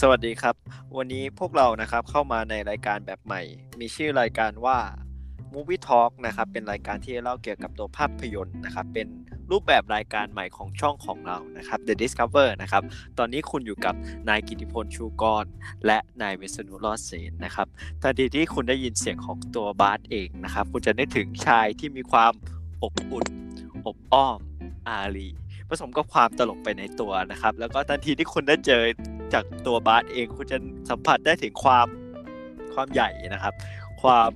สวัสดีครับ วันนี้พวกเรานะครับเข้ามาในรายการแบบใหม่ มีชื่อรายการว่า Movie Talk นะครับเป็นรายการที่เล่าเกี่ยวกับตัวภาพยนตร์นะครับเป็นรูปแบบรายการใหม่ของช่องของเรานะครับ The Discover นะครับตอนนี้คุณอยู่กับนายกิติพลชูกร และนายเวสนุรอดเสนนะครับทันทีที่คุณได้ยินเสียงของตัวบาสเองนะครับคุณจะนึกถึงชายที่มีความอบอุ่นอบอ้อมอารีผสมกับความตลกไปในตัวนะครับ แล้วก็ทันทีที่คุณได้เจอ จากตัวบาสเองคุณจะสัมผัสได้ถึงความความใหญ่นะครับ ความ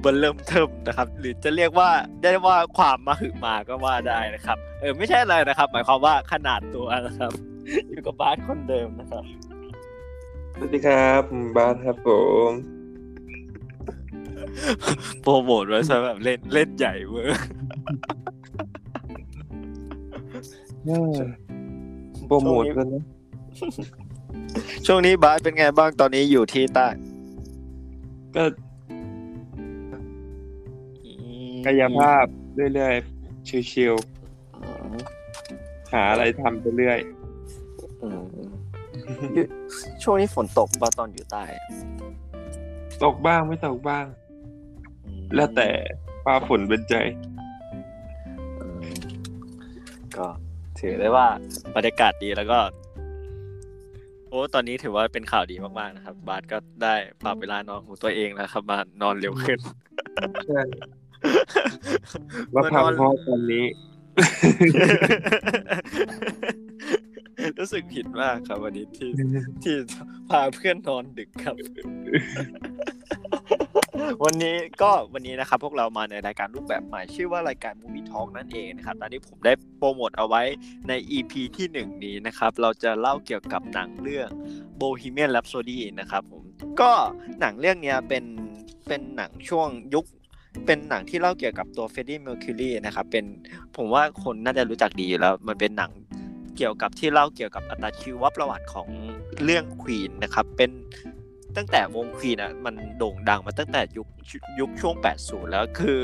เบิ่มเริ่มเทิมนะครับ หรือจะเรียกว่าได้ว่าความมาหึมาก็ว่าได้นะครับ เออไม่ใช่อะไรนะครับ หมายความว่าขนาดตัวนะครับอยู่กับบาสคนเดิมนะครับ สวัสดีครับผมบาสครับผมโปรโมทไว้ซะแบบเล่นเล่นใหญ่เวอร์โปรโมทกันนะ ช่วงนี้บาสเป็นไงบ้างตอนนี้อยู่ที่ใต้ก็กายภาพเรื่อยๆชิวๆหาอะไรทำไปเรื่อยอืมอยู่ช่วงนี้ฝนตกป่ะตอนอยู่ใต้ ตกบ้างไม่ตกบ้างอืมแล้วแต่ฟ้าฝนเป็นใจอืมก็ถือได้ว่าบรรยากาศดีแล้วก็ โอ้ตอนนี้ถือว่าเป็นข่าวดีมากๆนะครับ บาสก็ได้ปรับเวลานอนของตัวเองแล้วครับ มานอนเร็วขึ้นใช่แล้วทำเพราะตอนนี้ รู้สึกผิดมากครับวันนี้ที่ที่พาเพื่อนนอนดึกครับ วันนี้ก็วันนี้นะครับพวกเรามาในรายการรูปแบบใหม่ ชื่อว่ารายการ Movie Talk นั่นเองนะครับตอนนี้ผมได้โปรโมทเอาไว้ใน EP ที่หนึ่งนี้นะครับ เราจะเล่าเกี่ยวกับหนังเรื่อง Bohemian Rhapsody นะครับผมก็หนังเรื่องนี้เป็นเป็นหนังช่วงยุคเป็นหนังที่เล่าเกี่ยวกับตัวเฟรดดี้เมอร์คิวรีนะครับเป็นผมว่าคนน่าจะรู้จักดีอยู่แล้วมันเป็นหนังเกี่ยวกับที่เล่าเกี่ยวกับอัตชีวประวัติของเรื่องควีนนะครับเป็น ตั้งแต่วงควีนอะมันโด่งดังมาตั้งแต่ยุคยุคช่วง 80 แล้วคือ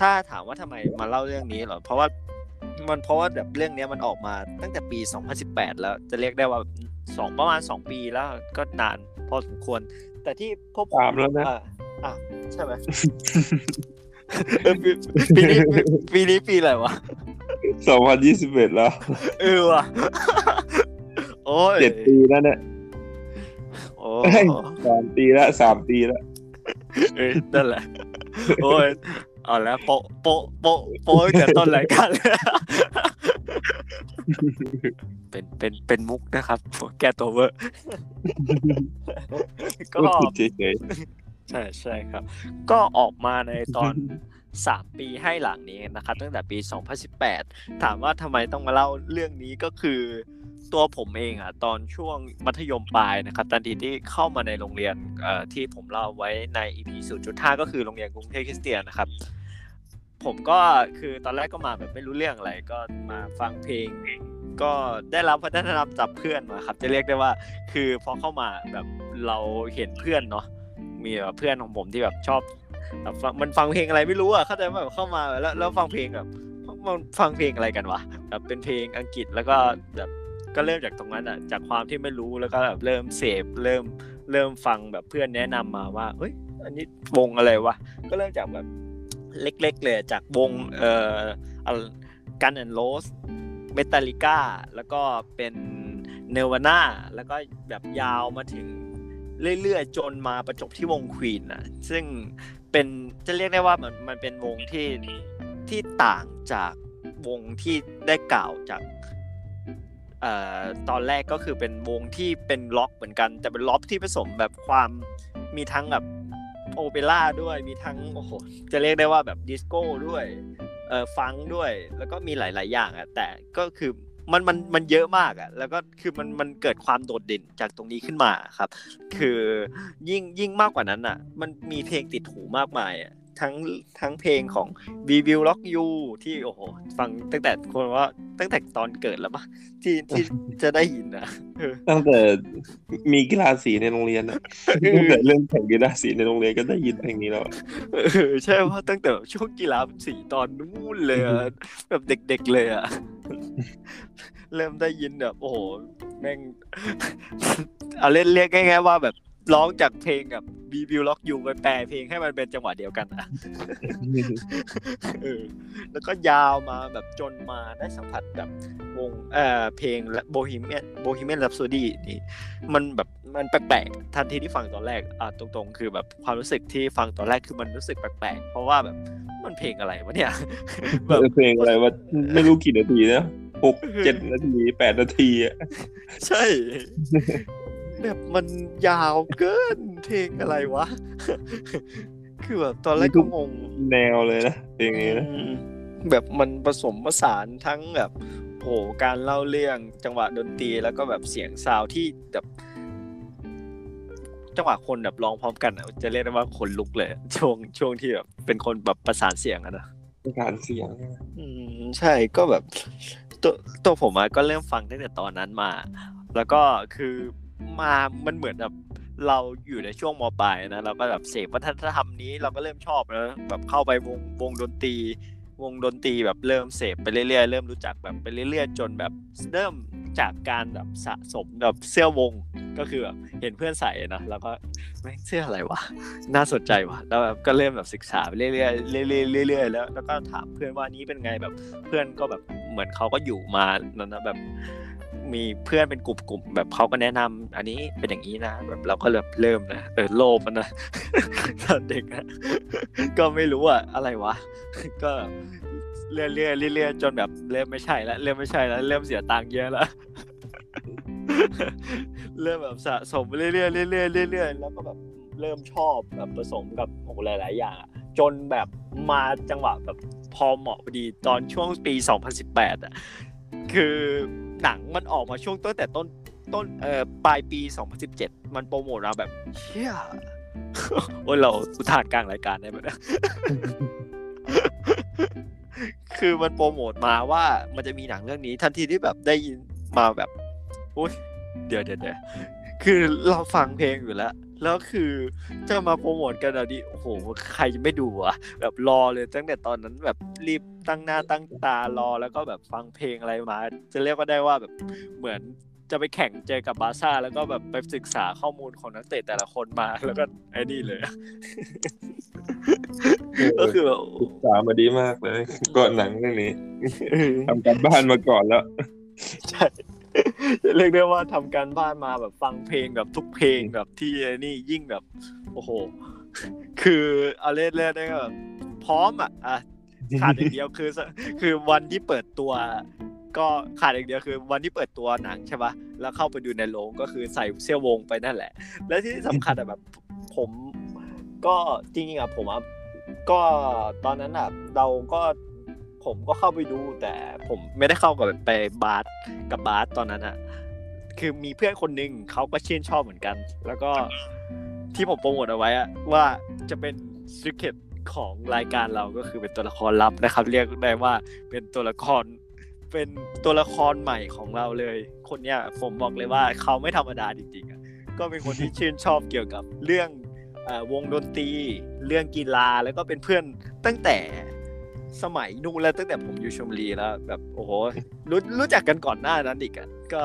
ถ้าถามว่าทำไมมาเล่าเรื่องนี้เหรอเพราะว่ามันเพราะว่าแบบเรื่องเนี้ยมันออกมาตั้งแต่ปี 2018 แล้วจะเรียกได้ว่าสองประมาณ 2 ปีแล้วก็นานพอสมควร แต่ที่พวกผสามแล้วนะอ่อะใช่ไหมเออปีปีนี้ปีปีนี้ปีอะไรวะ2021แล้ว เออว่ะโอ้ยเจ็ดปีแล้วเนี่ยโอ้ เฮ้ยสามปีล้วสามปีล้วเอ้ยนั่นแหละโอ้ยเอาแล้วโปะโปะโปะโปะตั้งแต่ต้นรายการเลยเป็นเป็นเป็นมุกนะครับ แก้ตัวเวอร์ก็พูดเฉยใช่ใช่ครับ ก็ออกมาในตอน3ปีให้หลังนี้นะครับ ตั้งแต่ปี 2018 ถามว่าทำไมต้องมาเล่าเรื่องนี้ก็คือ ตัวผมเองอะตอนช่วงมัธยมปลายนะครับตอนที่เข้ามาในโรงเรียนที่ผมเล่าไว้ใน EP 0.5 ก็คือโรงเรียนกรุงเทพคริสเตียนนะครับ ผมก็คือตอนแรกก็มาแบบไม่รู้เรื่องอะไรก็มาฟังเพลง ก็ได้รับวัฒนธรรมจากเพื่อนมาครับ จะเรียกได้ว่าคือพอเข้ามาแบบเราเห็นเพื่อนเนาะมีแบบเพื่อนของผมที่แบบชอบแบบฟังมันฟังเพลงอะไรไม่รู้อะเข้าใจว่าแบบเข้ามาแล้วแล้วฟังเพลงแบบมันฟังเพลงอะไรกันวะแบบเป็นเพลงอังกฤษแล้วก็แบบ ก็เริ่มจากตรงนั้นอะจากความที่ไม่รู้แล้วก็แบบเริ่มเสพเริ่มเริ่มฟังแบบเพื่อนแนะนำมาว่าเอ้ยอันนี้วงอะไรวะก็เริ่มจากแบบเล็กๆเลยจากวงเอ่อ Guns N' Roses Metallica แล้วก็เป็นเนวาน่าแล้วก็แบบยาวมาถึงเรื่อยๆ จนมาประจบที่วงควีนอะซึ่งเป็นจะเรียกได้ว่ามันมันเป็นวงที่ที่ต่างจากวงที่ได้กล่าวจาก ตอนแรกก็คือเป็นวงที่เป็นล็อกเหมือนกันแต่เป็นล็อกที่ผสมแบบความมีทั้งแบบโอเปร่าด้วยมีทั้งโอ้โหจะเรียกได้ว่าแบบดิสโก้ด้วยเอ่อฟังก์ด้วยแล้วก็มีหลาย ๆ อย่างอะแต่ก็คือมันมันมันเยอะมากอะแล้วก็คือมันมันเกิดความโดดเด่นจากตรงนี้ขึ้นมาครับ คือยิ่งยิ่งมากกว่านั้นอะ มันมีเพลงติดหูมากมายอะ ทั้งทั้งเพลงของ b b Will Rock You ที่โอ้โห ฟังตั้งแต่คนว่าตั้งแต่ตอนเกิดแล้วปะที่ที่จะได้ยินนะเออๆตั้งแต่มีกีฬาสีในโรงเรียนอะตั้งแต่เรื่องแข่งกีฬาสีในโรงเรียนก็ได้ยินเพลงนี้แล้วอะเออใช่ว่าตั้งแต่ช่วงกีฬาสีตอนนู้นเลยอะแบบเด็กๆเลยอะเริ่มได้ยินแบบโอ้โหแม่งเอาเล่นเรียกง่ายๆว่าแบบ ร้องจากเพลงกับบีบิวล็อกยูไปแปลเพลงให้มันเป็นจังหวะเดียวกันอะเออแล้วก็ยาวมาแบบจนมาได้สัมผัสแบบวงเอ่อเพลงโบฮีเมียนโบฮีเมียน r ร p โซดีนี่มันแบบมันแปลกๆทันทีที่ฟังตอนแรกอะตรงๆ คือแบบความรู้สึกที่ฟังตอนแรกคือมันรู้สึกแปลกๆ เพราะว่าแบบมันเพลงอะไรวะเนี่ยแบบเพลงอะไรว่าไม่รู้กี่นาทีนะหกเจ็ดนาทีแปดนาทีอะใช่ แบบมันยาวเกินเพลงอะไรวะ คือแบบตอนแรกก็งงแนวเลยนะเพลงนี้นะอืมแบบมันผสมผสานทั้งแบบโหการเล่าเรื่องจังหวะดนตรีแล้วก็แบบเสียงซาวด์ที่แบบจังหวะคนแบบร้องพร้อมกันอะจะเรียกได้ว่าคนลุกเลย ช่วงช่วงที่แบบเป็นคนแบบประสานเสียงอะนะการเสียงอืมใช่ก็แบบ ตัวตัวผมอะก็เริ่มฟังตั้งแต่ตอนนั้นมา แล้วก็คือ มามันเหมือนแบบเราอยู่ในช่วงมปลายนะเราก็แบบเสพวัฒนธรรมนี้เราก็เริ่มชอบนะแบบเข้าไปวงวงดนตรี วงดนตรีแบบเริ่มเสพไปเรื่อยๆ เริ่มรู้จักแบบไปเรื่อยๆ จนแบบเริ่มจากการแบบสะสมแบบเสื้อวงก็คือแบบเห็นเพื่อนใส่นะแล้วก็ไม่งเสื้ออะไรวะน่าสนใจวะแล้วแบบก็เริ่มแบบศึกษาไปเรื่อยๆเรื่อยๆเรื่อยๆแล้วแล้วก็ถามเพื่อนว่านี้เป็นไงแบบเพื่อนก็แบบเหมือนเขาก็อยู่มานั่นนะแบบ มีเพื่อนเป็นกลุ่มๆแบบเขาก็แนะนำอันนี้เป็นอย่างนี้นะแบบเราก็เริ่มเริ่มนะเออโลภอะนะตอนเด็กอะก็ไม่รู้อะอะไรวะ ก็เรื่อยๆเรื่อยๆจนแบบเริ่มไม่ใช่แล้วเริ่มไม่ใช่แล้วเริ่มเสียตังค์เยอะแล้วเริ่มแบบสะสมไปเรื่อยๆเรื่อยๆเรื่อยๆแล้วก็แบบเริ่มชอบแบบผสมกับโอ้หลาย ๆ อย่าง จนแบบมาจังหวะแบบพอเหมาะพอดีตอนช่วงปี 2018 อะ คือ หนังมันออกมาช่วงตั้งแต่ต้นต้นเอ่อปลายปี 2017 มันโปรโมทมาแบบเชี่ยโอ้ยเราอุทานกลางรายการได้ไหมนี่ยคือมันโปรโมทมาว่ามันจะมีหนังเรื่องนี้ ทันทีที่แบบได้ยินมาแบบอุ้ยเดี๋ยวเดี๋ยวเดี๋ยวคือเราฟังเพลงอยู่แล้ว แล้วคือจะมาโปรโมทกันอะดิโอ้โหใครจะไม่ดูอะแบบรอเลยตั้งแต่ตอนนั้นแบบรีบ ตั้งหน้าตั้งตารอแล้วก็แบบฟังเพลงอะไรมา จะเรียกว่าได้ว่าแบบเหมือนจะไปแข่งเจอกับบาร์ซ่า แล้วก็แบบไปศึกษาข้อมูลของนักเตะแต่ละคนมา แล้วก็ไอ้นี่เลย ก็คือแบบศึกษามาดีมากเลยก่อนหนังเรื่องนี้ทำการบ้านมาก่อนแล้วใช่เรียกได้ว่าทำการบ้านมาแบบฟังเพลงแบบทุกเพลงแบบที่ไอ้นี่ยิ่งแบบ โอ้โห คือเอาเล่นเล่นได้ก็แบบพร้อมอะอะ ขาดอย่างเดียวคือ คือวันที่เปิดตัว ก็ขาดอย่างเดียวคือวันที่เปิดตัวหนังใช่ปะแล้วเข้าไปดูในโรงก็คือใส่เสื้อวงไปนั่นแหละ และที่สำคัญอะแบบผมก็จริงๆอะผมอะก็ตอนนั้นอะเราก็ผมก็เข้าไปดูแต่ผมไม่ได้เข้ากับไปบาสกับบาสตอนนั้นอะคือมีเพื่อนคนหนึ่งเขาก็ชื่นชอบเหมือนกัน แล้วก็ที่ผมโปรโมทเอาไว้อะว่าจะเป็น secret ของรายการเราก็คือเป็นตัวละครลับนะครับ เรียกได้ว่าเป็นตัวละครเป็นตัวละครใหม่ของเราเลย คนเนี้ยผมบอกเลยว่าเขาไม่ธรรมดาจริงๆอะก็เป็นคนที่ชื่นชอบเกี่ยวกับเรื่องวงดนตรี เรื่องกีฬาแล้วก็เป็นเพื่อนตั้งแต่สมัยนู้นแล้วตั้งแต่ผมอยู่ชมรีแล้ว แบบโอ้โหรู้รู้จักกันก่อนหน้านั้นอีกอะก็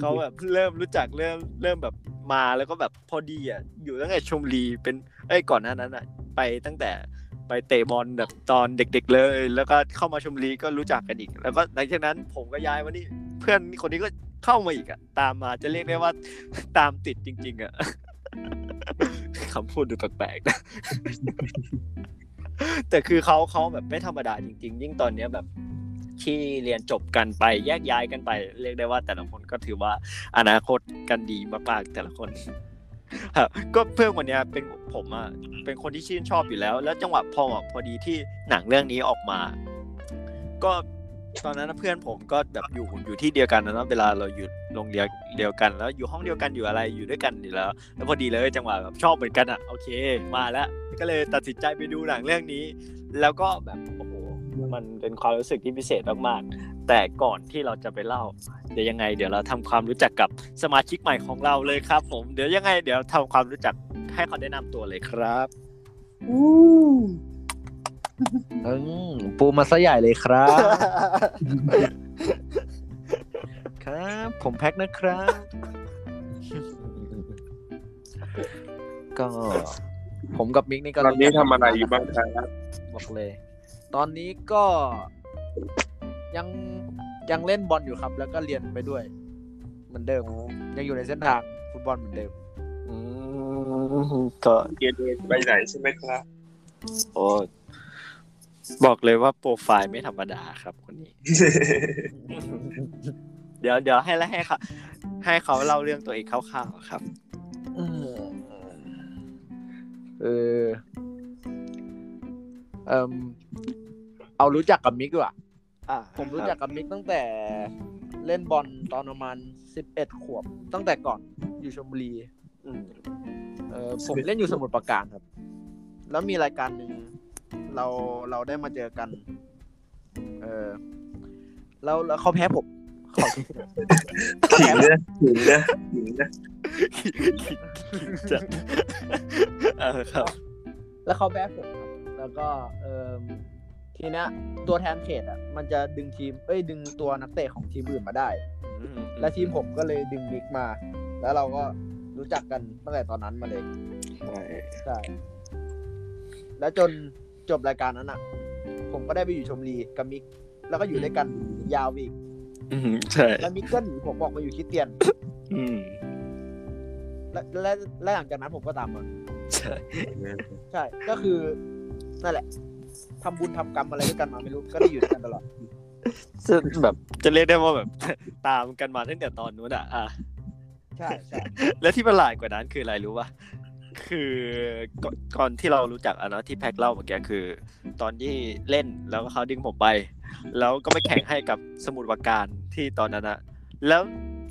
เขาแบบเริ่มรู้จักเริ่มเริ่มแบบมาแล้วก็แบบพอดีอะอยู่ตั้งแต่ชมรีเป็นเอ้ยก่อนหน้านั้นอะ ไปตั้งแต่ ไปเตะบอลแบบตอนเด็ก ๆเลย แล้วก็เข้ามาชมรีก็รู้จักกันอีก แล้วก็หลังจากนั้นผมก็ย้ายมานี่เพื่อนคนนี้ก็เข้ามาอีกอะตามมาจะเรียกได้ว่าตามติดจริง ๆอะคำพูดดูแปลกๆนะแต่คือเขาเขาแบบไม่ธรรมดาจริง ๆ ยิ่งตอนเนี้ยแบบที่เรียนจบกันไปแยกย้ายกันไป เรียกได้ว่าแต่ละคนก็ถือว่าอนาคตกันดีมากๆแต่ละคน ครับก็เพื่อนคนนี้เป็นผมอะเป็นคนที่ชื่นชอบอยู่แล้ว แล้วจังหวะพอพอดีที่หนังเรื่องนี้ออกมา ก็ตอนนั้นเพื่อนผมก็แบบอยู่อยู่ที่เดียวกันนะเนอะเวลาเราอยู่โรงเรียนเดียวกัน แล้วอยู่ห้องเดียวกันอยู่อะไรอยู่ด้วยกันอยู่แล้ว แล้วพอดีเลยจังหวะแบบชอบเหมือนกันอะโอเค มาแล้วก็เลยตัดสินใจไปดูหนังเรื่องนี้ แล้วก็แบบโอ้โหมันเป็นความรู้สึกที่พิเศษมากๆ แต่ก่อนที่เราจะไปเล่า เดี๋ยวยังไง เดี๋ยวเราทำความรู้จักกับสมาชิกใหม่ของเราเลยครับ ผมเดี๋ยวยังไง เดี๋ยวทำความรู้จักให้เขาแนะนำตัวเลยครับอืมปูมาซะใหญ่เลยครับ ครับ ผมแพ็คนะครับ ก็ ผมกับมิกนี่ก็ตอนนี้รู้จักทำอะไรอยู่บ้างครับบอกเลย ตอนนี้ก็ ยังยังเล่นบอลอยู่ครับ แล้วก็เรียนไปด้วย เหมือนเดิม ยังอยู่ในเส้นทางฟุตบอลเหมือนเดิมอืมก็เรียนไปไหนใช่ไหมครับโอ้บอกเลยว่าโปรไฟล์ไม่ธรรมดาครับคนนี้ เดี๋ยวเดี๋ยวให้แล้วให้เขาให้เขาเล่าเรื่องตัวเองคร่าวๆครับเออเอมเอารู้จักกับมิกดีกว่าอ่า ผมรู้จักกับมิกตั้งแต่เล่นบอลตอนประมาณสิบเอ็ดขวบ ตั้งแต่ก่อนอยู่ชลบุรีอืมเออผมเล่นอยู่สมุทรปราการครับ แล้วมีรายการหนึ่งเราเราได้มาเจอกัน เออแล้วแล้วเขาแพ้ผมขอโทษขิงนะขิงนะขิงนะจะเออครับ แล้วเขาแพ้ผมครับ แล้วก็เออ ทีเนี้ยตัวแทนเขตอะมันจะดึงทีมเอ้ยดึงตัวนักเตะของทีมอื่นมาได้อืมและทีมผมก็เลยดึงบิ๊กมา แล้วเราก็รู้จักกันตั้งแต่ตอนนั้นมาเลยใช่ใช่แล้วจนจบรายการนั้นอะ ผมก็ได้ไปอยู่ชมรีกับมิก แล้วก็อยู่ด้วยกันยาวอีกอืมใช่แล้วมิกก็หนีผมบอกมาอยู่คริดเตียน อืมและและและหลังจากนั้นผมก็ตามมาใช่ ใช่ก็คือนั่นแหละ ทำบุญทำกรรมอะไรด้วยกันมาไม่รู้ก็ได้อยู่ด้วยกันตลอดซึ่งแบบจะเรียกได้ว่าแบบตามกันมาตั้งแต่ตอนนู้นอะอะใช่ใช่แล้วที่ประหลาดกว่านั้นคืออะไรรู้ป่ะคือก่อนก่อนที่เรารู้จักอะเนาะที่แพ็คเล่าเมื่อกี้คือ ตอนที่เล่นแล้วก็เขาดึงผมไป แล้วก็ไปแข่งให้กับสมุทรปราการที่ตอนนั้นอะแล้ว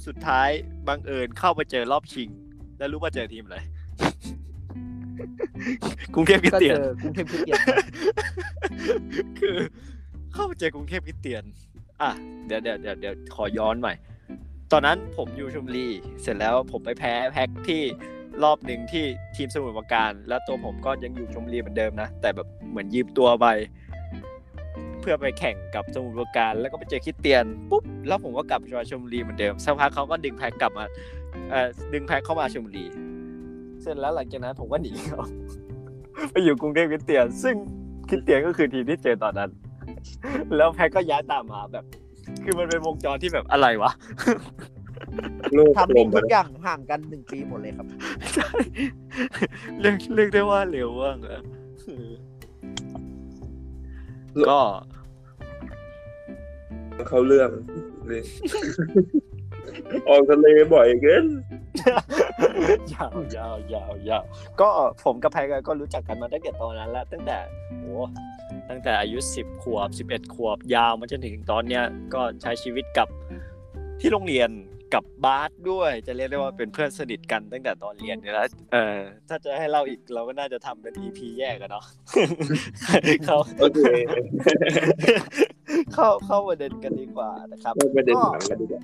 สุดท้ายบังเอิญเข้าไปเจอรอบชิง แล้วรู้ว่าเจอทีมอะไร กรุงเทพคริสก็เตียเจนอกรุงเทพคริสเตียนคือเข้าไปเจอกรุงเทพคริสเตียน อะเดี๋ยวเดี๋ยวเดี๋ยวเดี๋ยวขอย้อนใหม่ ตอนนั้นผมอยู่ชมบุรีเสร็จแล้วผมไปแพ้แพ็กที่รอบหนึ่งที่ทีมสมุทรปราการ แล้วตัวผมก็ยังอยู่ชมบุรีเหมือนเดิมนะ แต่แบบเหมือนยืมตัวไปเพื่อไปแข่งกับสมุทรปราการ แล้วก็ไปเจอคริสเตียนปุ๊บแล้วผมก็กลับมาชมบุรีเหมือนเดิมสักพักเขาก็ดึงแพ็กกลับมาเอ่อดึงแพ็กเข้ามาชมบุรี เสร็จแล้วหลังจากนั้นผมก็หนีเขาไปอยู่กรุงเทพคริสเตียน ซึ่งคริสเตียนก็คือทีมที่เจอตอนนั้น แล้วแพ็กก็ย้ายตามมาแบบ คือมันเป็นวงจรที่แบบอะไรวะโลกทำกลนิ่มงทุกอย่างห่างกันหนึ่งปีหมดเลยครับใช่เรียกเรียกได้ว่าเร็วมากอะก็เขาเรื่องนี่ออกทะเลบ่อยเกิน ยาวยาวยาวยาวก็ผมกับแพกก็รู้จักกันมาตั้งแต่ตอนนั้นแล้วตั้งแต่โหตั้งแต่อายุสิบขวบสิบเอ็ดขวบยาวมาจนถึงตอนเนี้ยก็ใช้ชีวิตกับที่โรงเรียนกับบาสด้วยจะเรียกได้ว่าเป็นเพื่อนสนิทกันตั้งแต่ตอนเรียนเนี่ยแล้วเออถ้าจะให้เล่าอีกเราก็น่าจะทำเป็น EP แยกกันเนาะเขาโอเคเข้าเข้าประเด็นกันดีกว่านะครับไม่ประเด็นหลังกันดีกว่า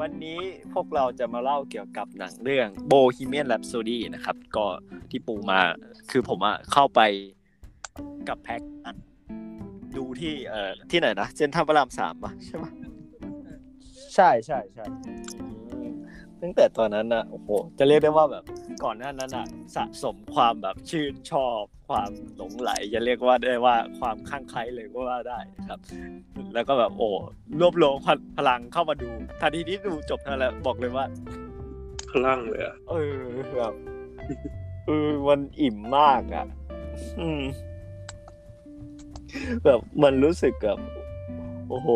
วันนี้พวกเราจะมาเล่าเกี่ยวกับหนังเรื่อง Bohemian Rhapsody นะครับ ก็ที่ปูมาคือผมอะเข้าไปกับแพ็กดูที่เอ่อที่ไหนนะเซนทรัลพระรามสามปะใช่ปะใช่ใช่ใช่ ตั้งแต่ตอนนั้นนะโอ้โหจะเรียกได้ว่าแบบก่อนหน้านั้นอะสะสมความแบบชื่นชอบ ความหลงไหลจะเรียกว่าได้ว่าความข้างใครเลยก็ว่าได้นะครับ แล้วก็แบบโอ้รวบรวมพลังเข้ามาดูทันทีที่ดูจบเท่านั้นแหละบอกเลยว่าพลังเลยอะเออแบบเออมันอิ่มมากอะอืมแบบมันรู้สึกแบบโอ้โห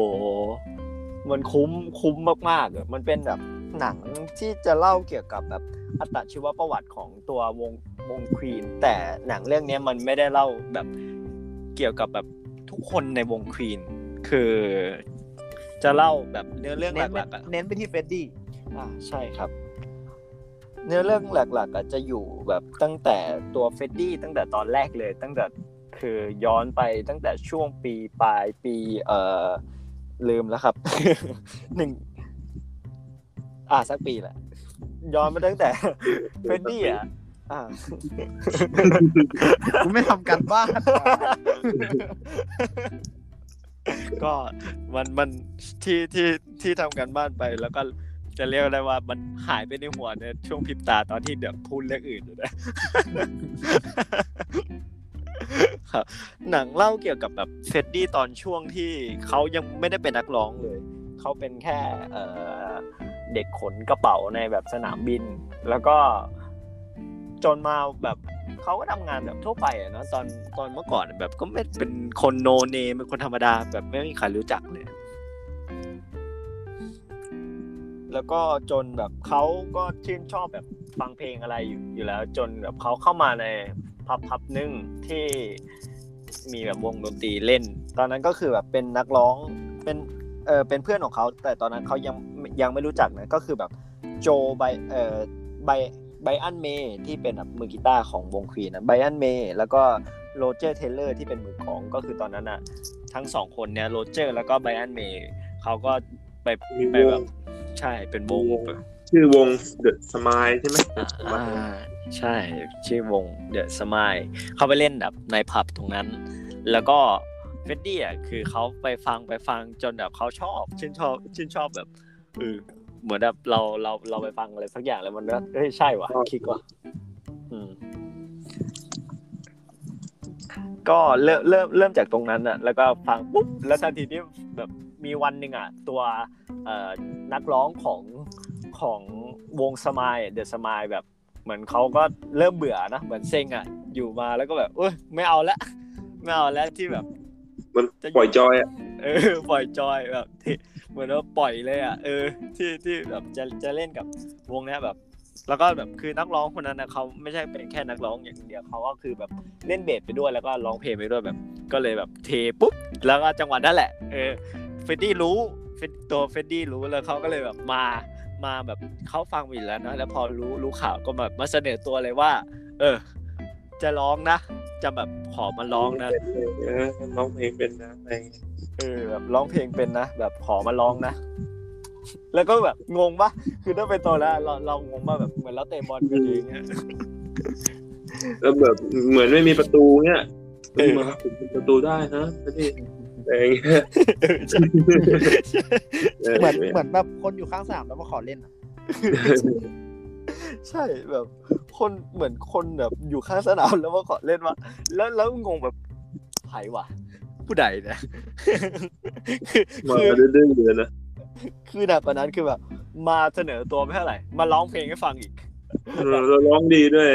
มันคุ้มคุ้มมากๆอะมันเป็นแบบ หนังที่จะเล่าเกี่ยวกับแบบอัตชีวประวัติของตัววงวงควีนแต่หนังเรื่องเนี้ยมันไม่ได้เล่าแบบเกี่ยวกับแบบทุกคนในวงควีนคือ จะเล่าแบบเนื้อเรื่องเน้นหลักๆอะเน้นไปที่เฟรดดี้อ่าใช่ครับ เนื้อเรื่องหลักๆอาจจะอยู่แบบตั้งแต่ตัวเฟดดี้ตั้งแต่ตอนแรกเลย ตั้งแต่คือย้อนไปตั้งแต่ช่วงปีปลายปีเอ่อลืมแล้วครับหนึ่ง อ่าสักปีแหละย้อนมาตั้งแต่เฟดดี้อะอ่ากูไม่ทำกันบ้านก็มันมันที่ที่ที่ทำกันบ้านไปแล้วก็จะเรียกได้ว่ามันหายไปในหัวในช่วงพริบตาตอนที่เดี๋ยวพูดเรื่องอื่นอยู่นะครับหนังเล่าเกี่ยวกับแบบเฟดดี้ตอนช่วงที่เขายังไม่ได้เป็นนักร้องเลย เขาเป็นแค่เด็กขนกระเป๋าในแบบสนามบิน แล้วก็จนมาแบบเขาก็ทำงานแบบทั่วไปอะเนอะตอนตอนเมื่อก่อนแบบก็ไม่เป็นคนโนเนมเป็นคนธรรมดาแบบไม่มีใครรู้จักเลย แล้วก็จนแบบเขาก็ชื่นชอบแบบฟังเพลงอะไรอยู่อยู่แล้ว จนแบบเขาเข้ามาในพับพับหนึ่งที่มีแบบวงดนตรีเล่น ตอนนั้นก็คือแบบเป็นนักร้อง เป็นเออเป็นเพื่อนของเขาแต่ตอนนั้นเขายังยังไม่รู้จักนะก็คือแบบโจไบเออไบ Brian May ที่เป็นแบบมือกีตาร์ของวง Queen นะ Brian May แล้วก็ Roger Taylor ที่เป็นมือกลองก็คือตอนนั้นอะทั้งสองคนเนี่ย Roger แล้วก็ Brian May เขาก็ไปมีไปวแบงบใช่เป็นวงวงชื่อวง The Smile ใช่ไหมอ่าใช่ ชื่อวง The Smile เขาไปเล่นแบบในผับตรงนั้น แล้วก็ เฟดดี้อะคือเขาไปฟังไปฟังจนแบบเขาชอบชื่นชอบชื่นชอบแบบเออเหมือนแบบเราเราเราไปฟังอะไรสักอย่างแล้วมันก็เอ้ยใช่ว่ะคลิกว่ะอืมก็เริ่มเริ่มเริ่มจากตรงนั้นอะ แล้วก็ฟังปุ๊บแล้วทันทีที่แบบมีวันหนึ่งอะ ตัวเอ่อนักร้องของของวงสมายเดอะสมายแบบเหมือนเขาก็เริ่มเบื่อนะเหมือนเซ็งอะอยู่มาแล้วก็แบบเอ้ยไม่เอาละไม่เอาแล้วที่แบบ มันปล่อยจอยอะเออปล่อยจอยแบบที่เหมือนว่าปล่อยเลยอะเออ ที่ที่แบบจะจะเล่นกับวงเนี้ยแบบ แล้วก็แบบคือนักร้องคนนั้นนะเขาไม่ใช่เป็นแค่นักร้องอย่างเดียวเขาก็คือแบบเล่นเบสไปด้วยแล้วก็ร้องเพลงไปด้วยแบบ ก็เลยแบบเทปุ๊บแล้วก็จังหวะนั่นแหละเออเฟดดี้รู้เฟดตัวเฟดดี้รู้แล้วเขาก็เลยแบบมามาแบบเขาฟังมาอยู่แล้วนะแล้วพอรู้รู้ข่าวก็แบบมาเสนอตัวเลยว่า เออ จะร้องนะ จะแบบขอมาร้องนะเออร้องเพลงเป็นนะอะไรอย่างเงี้ยเออแบบร้องเพลงเป็นนะแบบขอมาร้องนะแล้วก็แบบงงปะคือถ้าเป็นตัวแล้วเราเรางงปะแบบเหมือนเราเตะบอลกันอยู่อย่างเงี้ยแล้วแบบเหมือนไม่มีประตูเงี้ยเออมาผมเป็นประตูได้นะพี่อะไรอย่างเงี้ยเออใช่เหมือนเหมือนแบบคนอยู่ข้างสนามแล้วมาขอเล่นอะใช่แบบ คนเหมือนคนแบบอยู่ข้างสนามแล้วมาขอเล่นว่าแล้วแล้วงงแบบไผ่วะผู้ใดเนี่ยคือมาคือดื้อๆเลยนะคือหนักกว่านั้นคือแบบ มาเสนอตัวไม่เท่าไหร่ มาร้องเพลงให้ฟังอีกเออเราร้องดีด้วย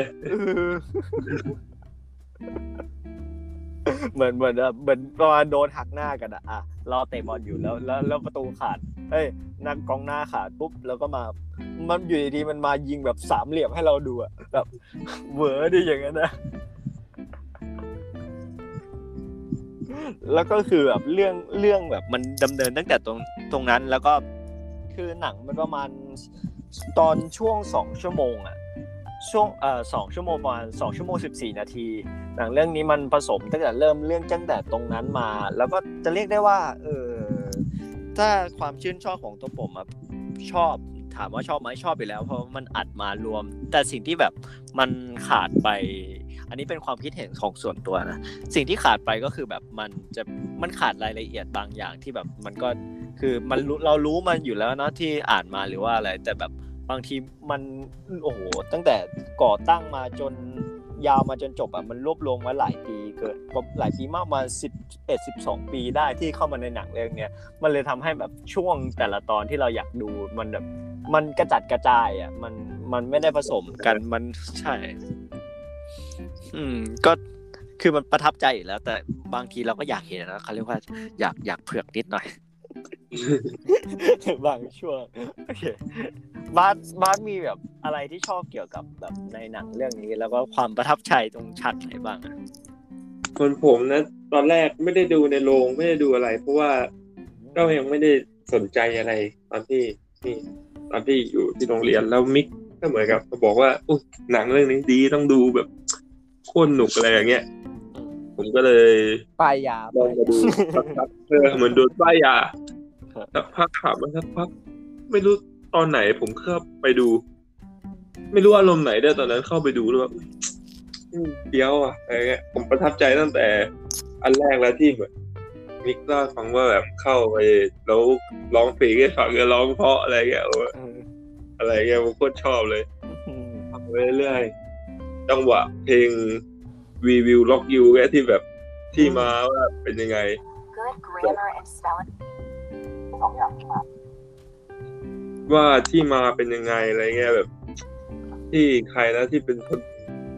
เหมือนเหมือนแบบเหมือนประมาณโดนหักหน้ากันอะอะรอเตะบอลอยู่แล้วแล้วแล้วประตูขาดเอ้ยนักกองหน้าขาดปุ๊บแล้วก็มา มันอยู่ดีๆมันมายิงแบบสามเหลี่ยมให้เราดูอะแบบเวอร์ดิอย่างนั้นนะแล้วก็คือแบบเรื่องเรื่องแบบมันดำเนินตั้งแต่ตรงตรงนั้นแล้วก็คือหนังมันประมาณตอนช่วงสองชั่วโมงอะ ช่วงเอ่อสองชั่วโมงประมาณสองชั่วโมงสิบสี่นาทีหนังเรื่องนี้มันผสมตั้งแต่เริ่มเรื่องตั้งแต่ตรงนั้นมา แล้วก็จะเรียกได้ว่าเออถ้าความชื่นชอบของตัวผมอะชอบถามว่าชอบไหมชอบไปแล้ว เพราะมันอัดมารวม แต่สิ่งที่แบบมันขาดไป อันนี้เป็นความคิดเห็นของส่วนตัวนะสิ่งที่ขาดไปก็คือแบบมันจะมันขาดรายละเอียดบางอย่างที่แบบมันก็คือมันเรารู้มันอยู่แล้วเนาะที่อ่านมาหรือว่าอะไรแต่แบบ บางทีมันโอ้โหตั้งแต่ก่อตั้งมาจนยาวมาจนจบอะมันรวบรวมมาหลายปีเกิดก็หลายปีมากมาสิบเอ็ดสิบสองปีได้ที่เข้ามาในหนังเรื่องเนี้ยมันเลยทำให้แบบช่วงแต่ละตอนที่เราอยากดูมันแบบมันกระจัดกระจายอะมันมันไม่ได้ผสมกันมันใช่ อืมก็คือมันประทับใจอยู่แล้ว แต่บางทีเราก็อยากเห็นนะเขาเรียกว่าอยากอยากเผือกนิดหน่อย บางช่วงโอเคบาสบาสมีแบบอะไรที่ชอบเกี่ยวกับแบบในหนังเรื่องนี้ แล้วก็ความประทับใจตรงฉากไหนบ้างอะคนผมนะ ตอนแรกไม่ได้ดูในโรงไม่ได้ดูอะไร เพราะว่าก็ยังไม่ได้สนใจอะไร ตอนที่ที่ตอนที่อยู่ที่โรงเรียนแล้วมิกก็เหมือนกับเขาบอกว่าอุ๊ยหนังเรื่องนี้ดีต้องดูแบบโคตรหนุกอะไรอย่างเงี้ยผมก็เลยปลายยาลองมาดูสักพักเออเหมือนโดนป้ายยา สักพักขับมาสักพัก ไม่รู้ตอนไหนผมเข้าไปดู ไม่รู้อารมณ์ไหนได้วยตอนนั้นเข้าไปดูแล้วแบบอืมเดียวอะอะไรเงี้ยผมประทับใจตั้งแต่ อันแรกแล้วที่เหมือนมิกเล่าให้ฟังว่าแบบเข้าไปแล้วร้องเพลงให้ฟังก็ร้องเพราะอะไรเงี้ยโอ้ยเอออะไรเงี้ยผมโคตรชอบเลยอืมทำไปเรื่อยๆจังหวะเพลง We Will Rock You แค่ที่แบบที่มาว่าเป็นยังไง good grammar and spelling ของอย่างมากว่าที่มาเป็นยังไงอะไรเงี้ยแบบ ที่ใครแล้วที่เป็นคน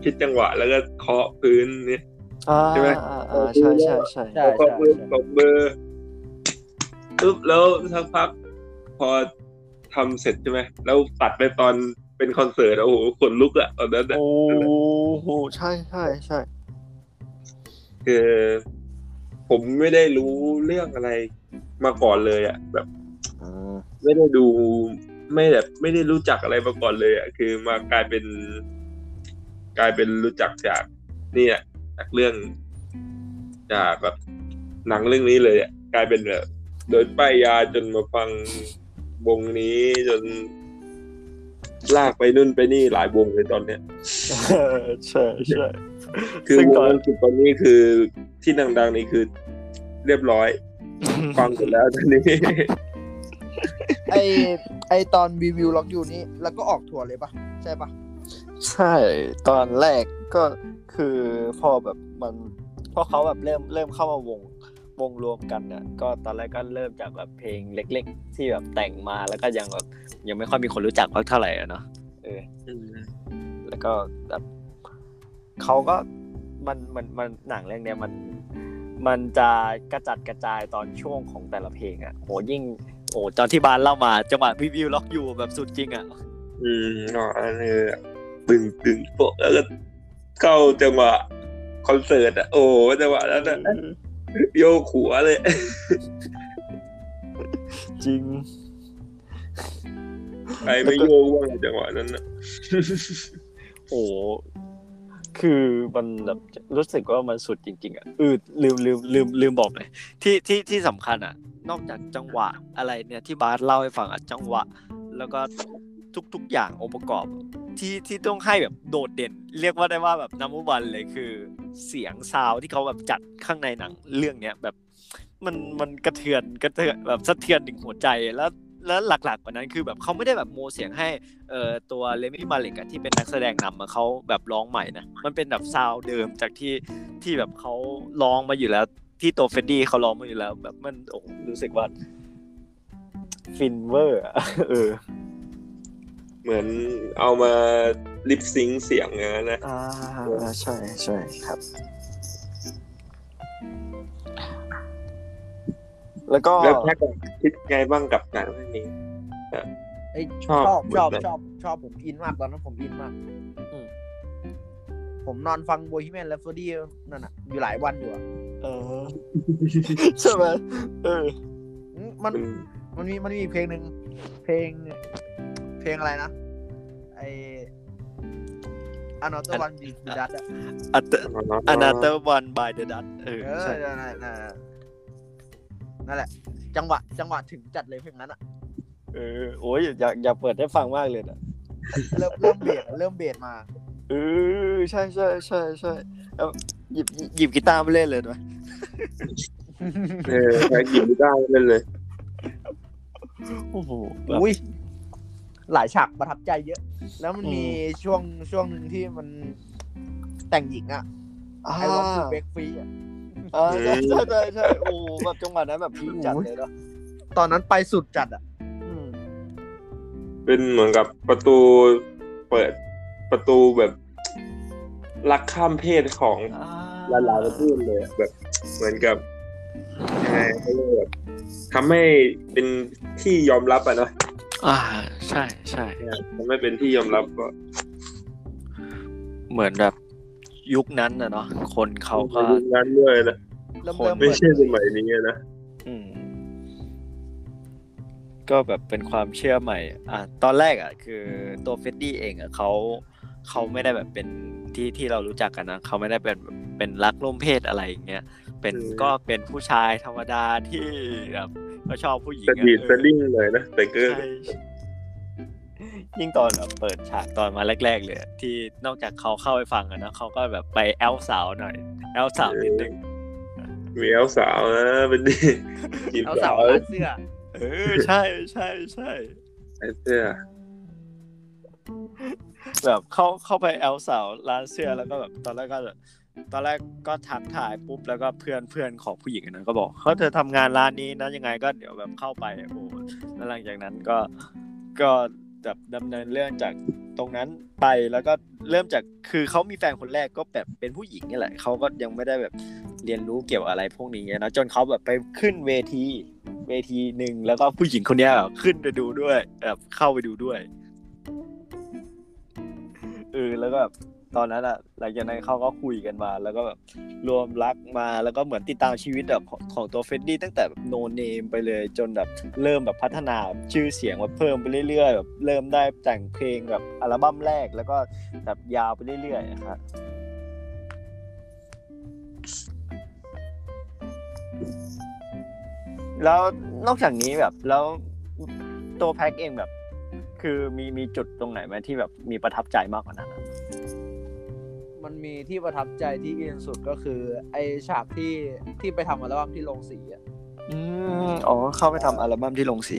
คิดจังหวะ แล้วก็เคาะพื้นเนี่ยอ่าใช่ไหมอ่าอ่าใช่ใช่ใช่ใช่เคาะพื้นตบมือปุ๊บแล้วสักพัก พอทำเสร็จใช่ไหมแล้วตัดไปตอนเป็นคอนเสิร์ตอะโอ้โหขนลุกอะตอนนั้นอะโอ้โหใช่ใช่ใช่คือผมไม่ได้รู้เรื่องอะไร มาก่อนเลยอะแบบอืมไม่ได้ดูไม่แบบไม่ได้รู้จักอะไรมาก่อนเลยอะคือมากลายเป็น กลายเป็นรู้จักจากเนี่ยจากเรื่องจากแบบหนังเรื่องนี้เลยอะกลายเป็นแบบโดนป้ายยาจนมาฟังวงนี้จนลากไปนู่นไปนี่หลายวงเลยตอนเนี้ยใช่ใช่ใช่คือซึ่งวก่งอนอังกฤษตอนนี้คือที่ดังๆนี่คือเรียบร้อย ฟังหมดแล้วตอนนี้ไอไอตอนรีวิวล็อกอยู่นี่แล้วก็ออกทัวร์เลยปะใช่ปะใช่ตอนแรกก็คือพอแบบมันพอเขาแบบเริ่มเริ่มเข้ามาวงวงรวมกันเนี่ยก็ตอนแรกก็เริ่มจากแบบเพลงเล็ก ๆ ที่แบบแต่งมาแล้วก็ยังแบบยังไม่ค่อยมีคนรู้จักมากเท่าไหร่อะเนาะเออแล้วก็แบบเขาก็มันมันมันหนังเรื่องเนี้ยมัน มันจะกระจัดกระจายตอนช่วงของแต่ละเพลงอะโหยิ่งโอ้ตอนที่บานเล่ามาจังหวะรีวิวล็อกอยู่แบบสุดจริงอะอืมอ๋ออันนี้ตึงตึงโปะแล้วก็เข้าจังหวะคอนเสิร์ตอะโอ้จังหวะนั้นอะโยกหัวเลย จริงใครไม่โยกว่างจังหวะนั้นนะโอ้ คือมันแบบรู้สึกว่ามันสุดจริง ๆอะเออลืมลืมลืมลืมบอกเลยที่ที่ที่สำคัญอะ นอกจากจังหวะอะไรเนี่ยที่บาสเล่าให้ฟังอะจังหวะ แล้วก็ทุก ๆ อย่างองค์ประกอบ ที่ที่ต้องให้แบบโดดเด่น เรียกว่าได้ว่าแบบนับวันเลยคือ เสียงซาวที่เขาแบบจัดข้างในหนังเรื่องเนี้ยแบบมันมันกระเทือนกระเทือนแบบสะเทือนถึงหัวใจแล้ว แล้วหลักๆกว่านั้นคือแบบเขาไม่ได้แบบโมเสียงให้เอ่อตัวเลมี่มาเล็กอะที่เป็นนักแสดงนำอะเขาแบบร้องใหม่นะมันเป็นแบบซาวด์เดิมจากที่ที่แบบเขาร้องมาอยู่แล้ว ที่ตัวเฟดดี้เขาร้องมาอยู่แล้ว แบบมันโอ้โหรู้สึกว่าฟินเวอร์อะเออ เหมือนเอามา lip sync เสียงอย่างนั้นนะอ่าใช่ใช่ครับ แล้วก็แล้วแพ็กอะคิดไงบ้างกับหนังเรื่องนี้ไอยชชอบอบชอบเหมือนแบบชอบชอบผมอินมากตอนนั้นผมอินมากอืมผมนอนฟัง Bohemian Rhapsody นั่นอะ อยู่หลายวันอยู่อะเออใช่ไหมเอออืมมันมันมีมันมีเพลงหนึ่งเพลง เพลงอะไรนะไออนอตวันบีดูดัตอะอัต another one by the dust เออเออใช่นั่นแหละ นั่นแหละนั่นแหละ จังหวะ จังหวะถึงจัดเลยเพลงนั้นอะเออโอ้ยอยากอยากเปิดให้ฟังมากเลยนะเริ่มเริ่มเบสอะเริ่มเบสมาเออใช่ใช่ใช่ใช่เอาหยิบหยิบกีตาร์มาเล่นเลยด้วยเออแพ็กหยิบกีตาร์เล่นเลยโอ้โหแบบอุ้ยหลายฉากประทับใจเยอะ แล้วมันอืมมีช่วงช่วงหนึ่งที่มันแต่งหญิงอะอ่าไอวอนทูเบกฟรีอะ อ่าใช่ใช่ใช่ใช่โอ้แบบจังหวะนั้นแบบพีคจัดเลยเนาะตอนนั้นไปสุดจัดอะอืมเป็นเหมือนกับประตูเปิดประตูแบบรักข้ามเพศของอ่าหลายๆประเทศเลยอะแบบเหมือนกับยังไงเขาเรียกแบบทำให้เป็นที่ยอมรับอะเนาะอ่า ใช่ใช่ทำให้เป็นที่ยอมรับก็เหมือนแบบ ยุคนั้นนะเนาะคนเขาก็ในยุคนั้นด้วยนะเริ่มคนเริ่มไม่เปิดใช่สมัยนี้นะอืมก็แบบเป็นความเชื่อใหม่ อะตอนแรกอะ คือตัวเฟดดี้เองอะเขาเขาไม่ได้แบบเป็นที่ที่เรารู้จักกันนะเขาไม่ได้เป็นแบบเป็นรักร่วมเพศอะไรอย่างเงี้ยเป็นอืมก็เป็นผู้ชายธรรมดาที่แบบก็ชอบผู้หญิงสอะดีดเออสดิ้งเลยนะแต่ก็ใช่ ยิ่งตอนแบบเปิดฉากตอนมาแรก ๆ เลยอะที่นอกจากเขาเข้าไปฟังอะนะเขาก็แบบไปแอลสาวหน่อย แอลสาวนิดนึงมีเอลสาวนะเป็นดีจีบเอาสาสาววร้านเสื้อเออใช่ใช่ใช่ไอ้เสื้อแบบเข้าเข้าไปแอลสาวร้านเสื้อแล้วก็แบบตอนแรกก็แบบตอนแรกก็ทักทายปุ๊บแล้วก็เพื่อนเพื่อนของผู้หญิงคนนั้นก็บอกเขาเธอทำงานร้านนี้นะยังไงก็เดี๋ยวแบบเข้าไปโอ้โหแล้วหลังจากนั้นก็ก็ แบบดำเนินเรื่องจากตรงนั้นไปแล้วก็เริ่มจากคือเขามีแฟนคนแรกก็แบบเป็นผู้หญิงนี่แหละเขาก็ยังไม่ได้แบบเรียนรู้เกี่ยวอะไรพวกนี้นะจนเขาแบบไปขึ้นเวทีเวทีหนึ่งแล้วก็ผู้หญิงคนนี้ขึ้นไปดูด้วยแบบเข้าไปดูด้วยเออแล้วก็ ตอนนั้นอะหลังจากนั้นเขาก็คุยกันมา แล้วก็แบบรวมรักมาแล้วก็เหมือนติดตามชีวิตแบบของตัวเฟดดี้ตั้งแต่แบบโนเนมไปเลยจนแบบเริ่มแบบพัฒนาชื่อเสียงแบบเพิ่มไปเรื่อยๆแบบเริ่มได้แต่งเพลงแบบอัลบั้มแรกแล้วก็แบบยาวไปเรื่อยๆครับแล้วนอกจากนี้แบบแล้วตัวแพ็กเองแบบ คือมีมีจุดตรงไหนไหมที่แบบมีประทับใจมากกว่านั้น มันมีที่ประทับใจที่อินสุดก็คือ ไอฉากที่ที่ไปทำอัลบั้มที่โรงสีอะอืมอ๋อเข้าไปทำอัลบั้มที่ลงสี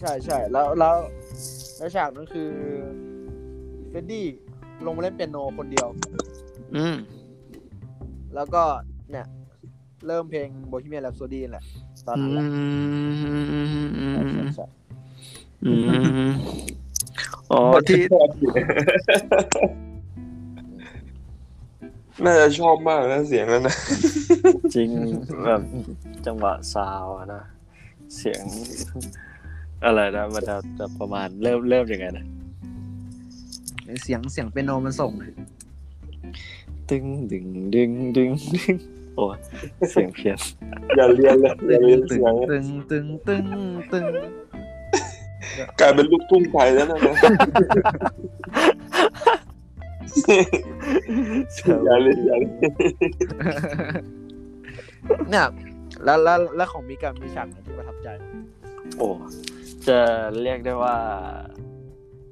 ใช่ใช่แล้วแล้วแล้วฉากนั้นคือเฟรดดี้ลงมาเล่นเปียโนคนเดียว อืมแล้วก็เนี่ย เริ่มเพลง Bohemian Rhapsody แหละ ตอนอืนั้นแหละมใช่ใช่อืมอ๋อที่ น่าจะชอบมากนะเสียงนั้นนะจริงแบบจังหวะซาวอะนะ เสียง อะไรนะมันจะจะประมาณเริ่มเริ่มยังไงนะเสียงเสียงเปียโนมันส่งเลยดึงดึงดึงดึงดึงโอ้ยเสียงเพี้ยนอย่าเรียนเลยอย่าเรียนตึเสีงยงตึงตึงตึงตึงกลายเป็นลูกทุ่งไทยแล้วนะเนี่ย อย่าเรียนอย่าเรียนเนี่ยแล้วแล้วแล้วของมิกามีฉากไหนที่ประทับใจ โอ้จะเรียกได้ว่า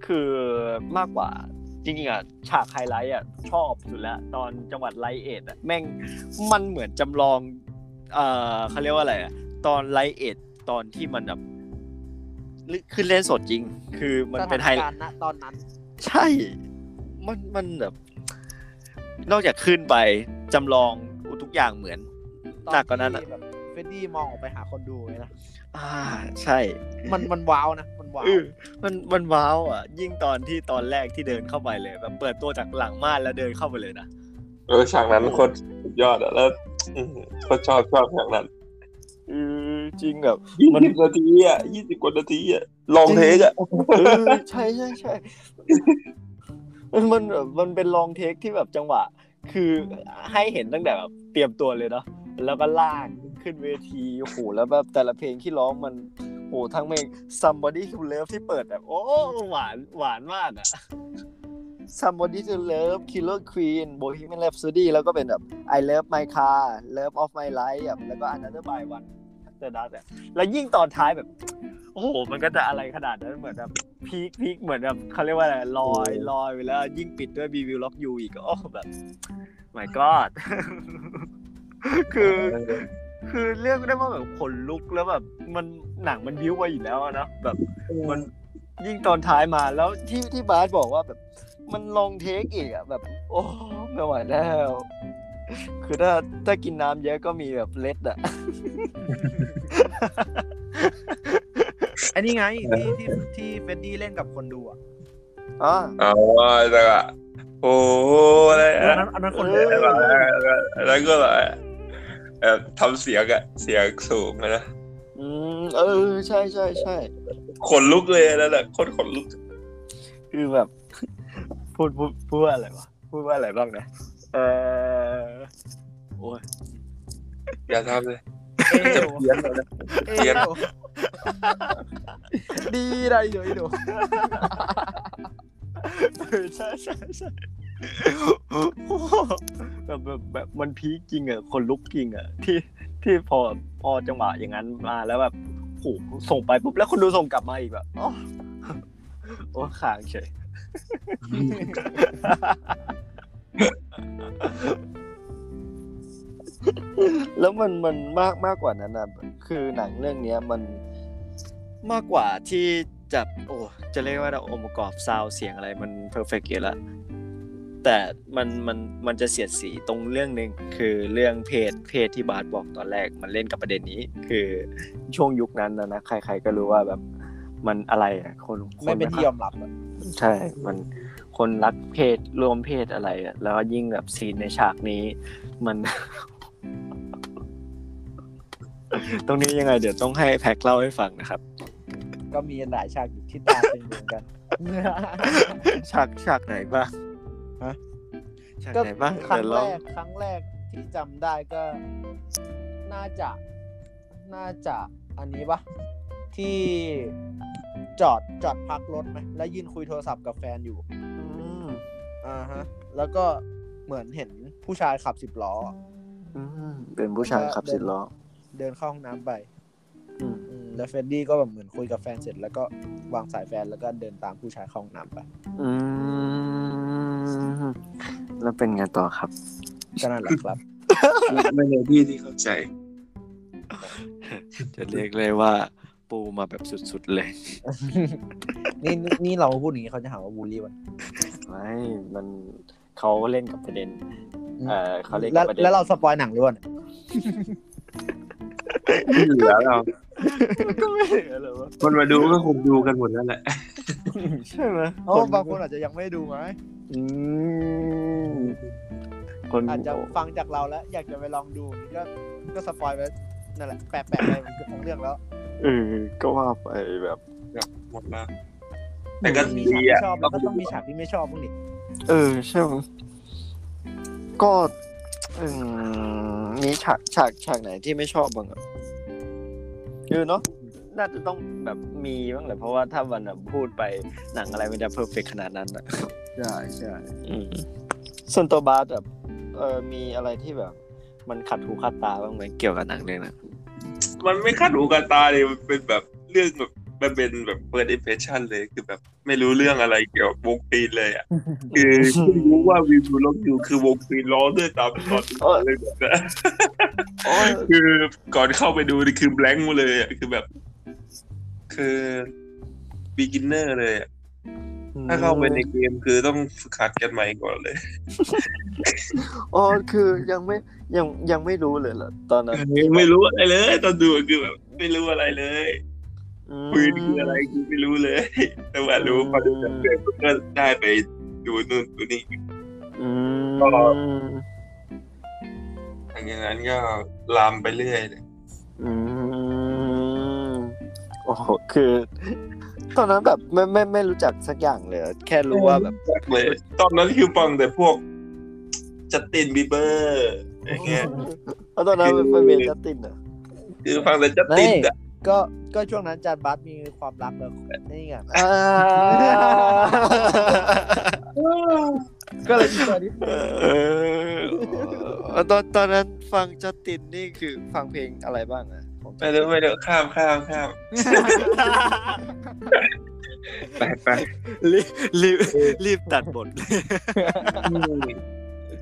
คือมากกว่าจริงๆอะฉากไฮไลท์อะชอบสุดแล้ว ตอนจังหวะ Live Aid อะแม่งมันเหมือนจำลอง เอ่อเขาเรียกว่าอะไรอะตอน Live Aid ตอนที่มันแบบขึ้นเล่นสดจริง คือมันเป็นสถานการณ์ณตอนนั้น ใช่ มันมันแบบนอกจากขึ้นไปจำลองทุกอย่างเหมือนตอนหนักกว่านั้นอะที่แบบ Freddie มองออกไปหาคนดูไงนะอ่า ใช่ มันมันว้าวนะมันว้าวเออมันมันว้าวอะ ยิ่งตอนที่ตอนแรกที่เดินเข้าไปเลยแบบเปิดตัวจากหลังม่านแล้วเดินเข้าไปเลยนะเออฉากนั้นโคตรสุดยอดอะแล้วอื้อหือโคตรชอบชอบฉากนั้นเออจริงแบบยี่มันสิบนาทีอะยี่สิบกว่านาทีอะลองเทคอะเออใช่ใช่ใช่ มันมันแบบมันเป็นลองเทคที่แบบจังหวะ คือให้เห็นตั้งแต่แบบเตรียมตัวเลยเนาะแล้วก็ลากขึ้นเวทีโอ้โหแล้วแบบแต่ละเพลงที่ร้องมันโอ้โหทั้งเพลง somebody to love ที่เปิดแบบโอ้หวานหวานมากอะ somebody to love killer queen bohemian rhapsody แล้วก็เป็นแบบ I love my car love of my life แบบแล้วก็ another by one after that อะแล้วยิ่งตอนท้ายแบบ โอ้โห มันก็จะอะไรขนาดนั้นเหมือนแบบพีคพีคเหมือนแบบเขาเรียกว่าอะไรลอยลอยไปแล้วยิ่งปิดด้วย We Will Rock You อีกโอ้แบบ my god คือ คือเรียกได้ว่าแบบขนลุกแล้วแบบ มันหนังมันบิ้วไว้อยู่แล้วอะเนอะแบบมันยิ่งตอนท้ายมาแล้วที่ที่บาสบอกว่าแบบ มันลองเทคอีกอะแบบ โอ้ไม่ไหวแล้ว คือถ้าถ้ากินน้ำเยอะก็มีแบบเล็ดอะ อันนี้ไงที่ที่ที่เฟรดดี้เล่นกับคนดูอะอ๋ออ๋อแต่ก็โอ้อะไรอันอะนั้นอันนั้นคนเอดูอแล้วก็แบบเอ่อทำเสียงอะเสียงสูงอะนะอืมเออใช่ใช่ใช่ขนลุกเลยนั่นแหละโคตรขนลุก คือแบบ พูดพูดพูดว่าอะไรวะพูดว่าอะไรบ้างนะเออโอ้ยอย่าทำเลยเอจะวเพี้ยนเลยนะเอเพี้ยนว ดีได้เลยดูเออใช่ใช่ใช่แบบแบบแบบมันพีคจริงอะคนลุกจริงอะที่ที่พอพอจังหวะอย่างนั้นมาแล้วแบบโหส่งไปปุ๊บแล้วคนดูส่งกลับมาอีกแบบอ๋อโอ้ค้างเฉยแล้วมันมันมากมากกว่านั้นนะคือหนังเรื่องเนี้ยมัน มากกว่าที่จะโอ้จะเรียกว่าองค์ประกอบ sound เสียงอะไรมัน perfect อยู่แล้วแต่มันมันมันจะเสียดสีตรงเรื่องหนึ่งคือเรื่องเพศเพศที่บาสบอกตอนแรกมันเล่นกับประเด็นนี้ คือช่วงยุคนั้นนะนะใคร ๆ ก็รู้ว่าแบบมันอะไรอะคนคไม่เป็นที่ยอมรับอะใช่ มันคนรักเพศรวมเพศอะไรอะแล้วก็ยิ่งแบบซีนในฉากนี้ มัน ตรงนี้ยังไง เดี๋ยวต้องให้แพ็คเล่าให้ฟังนะครับ ก็มีหลายฉากอยู่ที่ตาเป็นเหมือนกัน ฉากฉากไหนบ้างฮะฉากก็ไหนบ้างครั้งเดี๋ยวแรเรากครั้งแรกที่จำได้ก็ น่าจะน่าจะอันนี้ปะที่จอดจอดพักรถไหมแล้วยืนคุยโทรศัพท์กับแฟนอยู่อืมอ่าฮะ แล้วก็เหมือนเห็นผู้ชายขับสิบล้ออืมเป็นผู้ชายขับสิบล้อ เดินเข้าห้องน้ำไปอืมอืม แล้วเฟรดดี้ก็แบบเหมือนคุยกับแฟนเสร็จ แล้วก็วางสายแฟนแล้วก็เดินตามผู้ชายเข้าห้องน้ำไปอืมแล้วเป็นไงต่อครับก็นั่นแหละครับไม่ในที่ที่เข้าใจ จะเรียกเลยว่า ปูมาแบบสุดๆเลยนี่นี่นี่เราพูดอย่างนี้เขาจะหาว่าบูลลี่วันไม่ มันเขาเล่นกับประเด็น เออเขาเล่นแล้กัวบประเด็น แล้วเราสปอยหนังด้วยเนี่ยที่เหลือเรา ก็ไม่เหลือเลยว่าคนมาดูก็คงดูกันหมดนั่นแหละ ใช่ไหมโอ้บางคนอาจจะยังไม่ดูไหมอืมคนอาจจะฟังจากเราแล้ว อยากจะไปลองดูนี่ก็ก็สปอยไปนั่นแหละแปะแปะไปมันคือทั้งเรื่องแล้วเออก็ว่าไปแบบหมดแล้วแต่ก็มีดีฉากที่ชอบอะแล้วก็ต้องมีฉากที่ไม่ชอบบ้างดิเออใช่ไหมก็อืมมีฉากฉากฉากไหนที่ไม่ชอบบ้างอะ เออเนาะน่าจะต้องแบบมีบ้างแหละเพราะว่าถ้าวันน่ะพูดไปหนังอะไรมันจะเพอร์เฟกขนาดนั้นอะใช่ใช่อืมส่วนตัวบาสแบบเออมีอะไรที่แบบ มันขัดหูขัดตาบ้างไหมเกี่ยวกับหนังเรื่องนั้นมันไม่คาดหูกันตาเลยมันเป็นแบบเรื่องแบบ มันเป็นแบบเปิดอิมเพรสชันเลยคือแบบไม่รู้เรื่องอะไรเกี่ยวกับวงปีนเลยอะคือเพิ่งรู้ว่าวิวดูล็อกอยู่คือวงปีนล้อด้วยตามตอนเลยแบบนั้นคือก่อนเข้าไปดูนี่คือแบงค์มาเลยอะคือแบบ คือบิ๊กินเนอร์เลยอะถ้าเข้าไปในเกมคือต้องฝึกหัดกันใหม่ก่อนเลยอ๋อคือยังไม่ยังยังไม่รู้เลยเหรอตอนนั้นไม่รู้อะไรเลย ตอนดูคือแบบไม่รู้อะไรเลยม ปืนคืออะไรคือไม่รู้เลย แต่ว่ารู้พอดูจากเกมก็ได้ไปดูนู่นดูนี่อืมก็หลังจากนั้นก็ลามไปเรื่อยเลยอืมโอ้โหคือ ตอนนั้นแบบไม่ไม่ไม่รู้จักสักอย่างเลยอะแค่รู้ว่าแบบเลยตอนนั้นคือฟังแต่พวกจัสตินบีเบอร์อย่างเงี้ยแล้วตอนนั้นเป็นเบนจัสตินเหรอคือฟังแต่จัสตินอะ ก็ก็ช่วงนั้นจานบัสมีความรักแล้วนี่ไงอ่าก็เลยมีตัวนี้เออตอนตอนนั้นฟังจัสตินนี่คือฟังเพลงอะไรบ้างอะของไม่รู้ไม่รู้ข้ามข้ามข้ามไปไปรีบรีบรีบตัดบท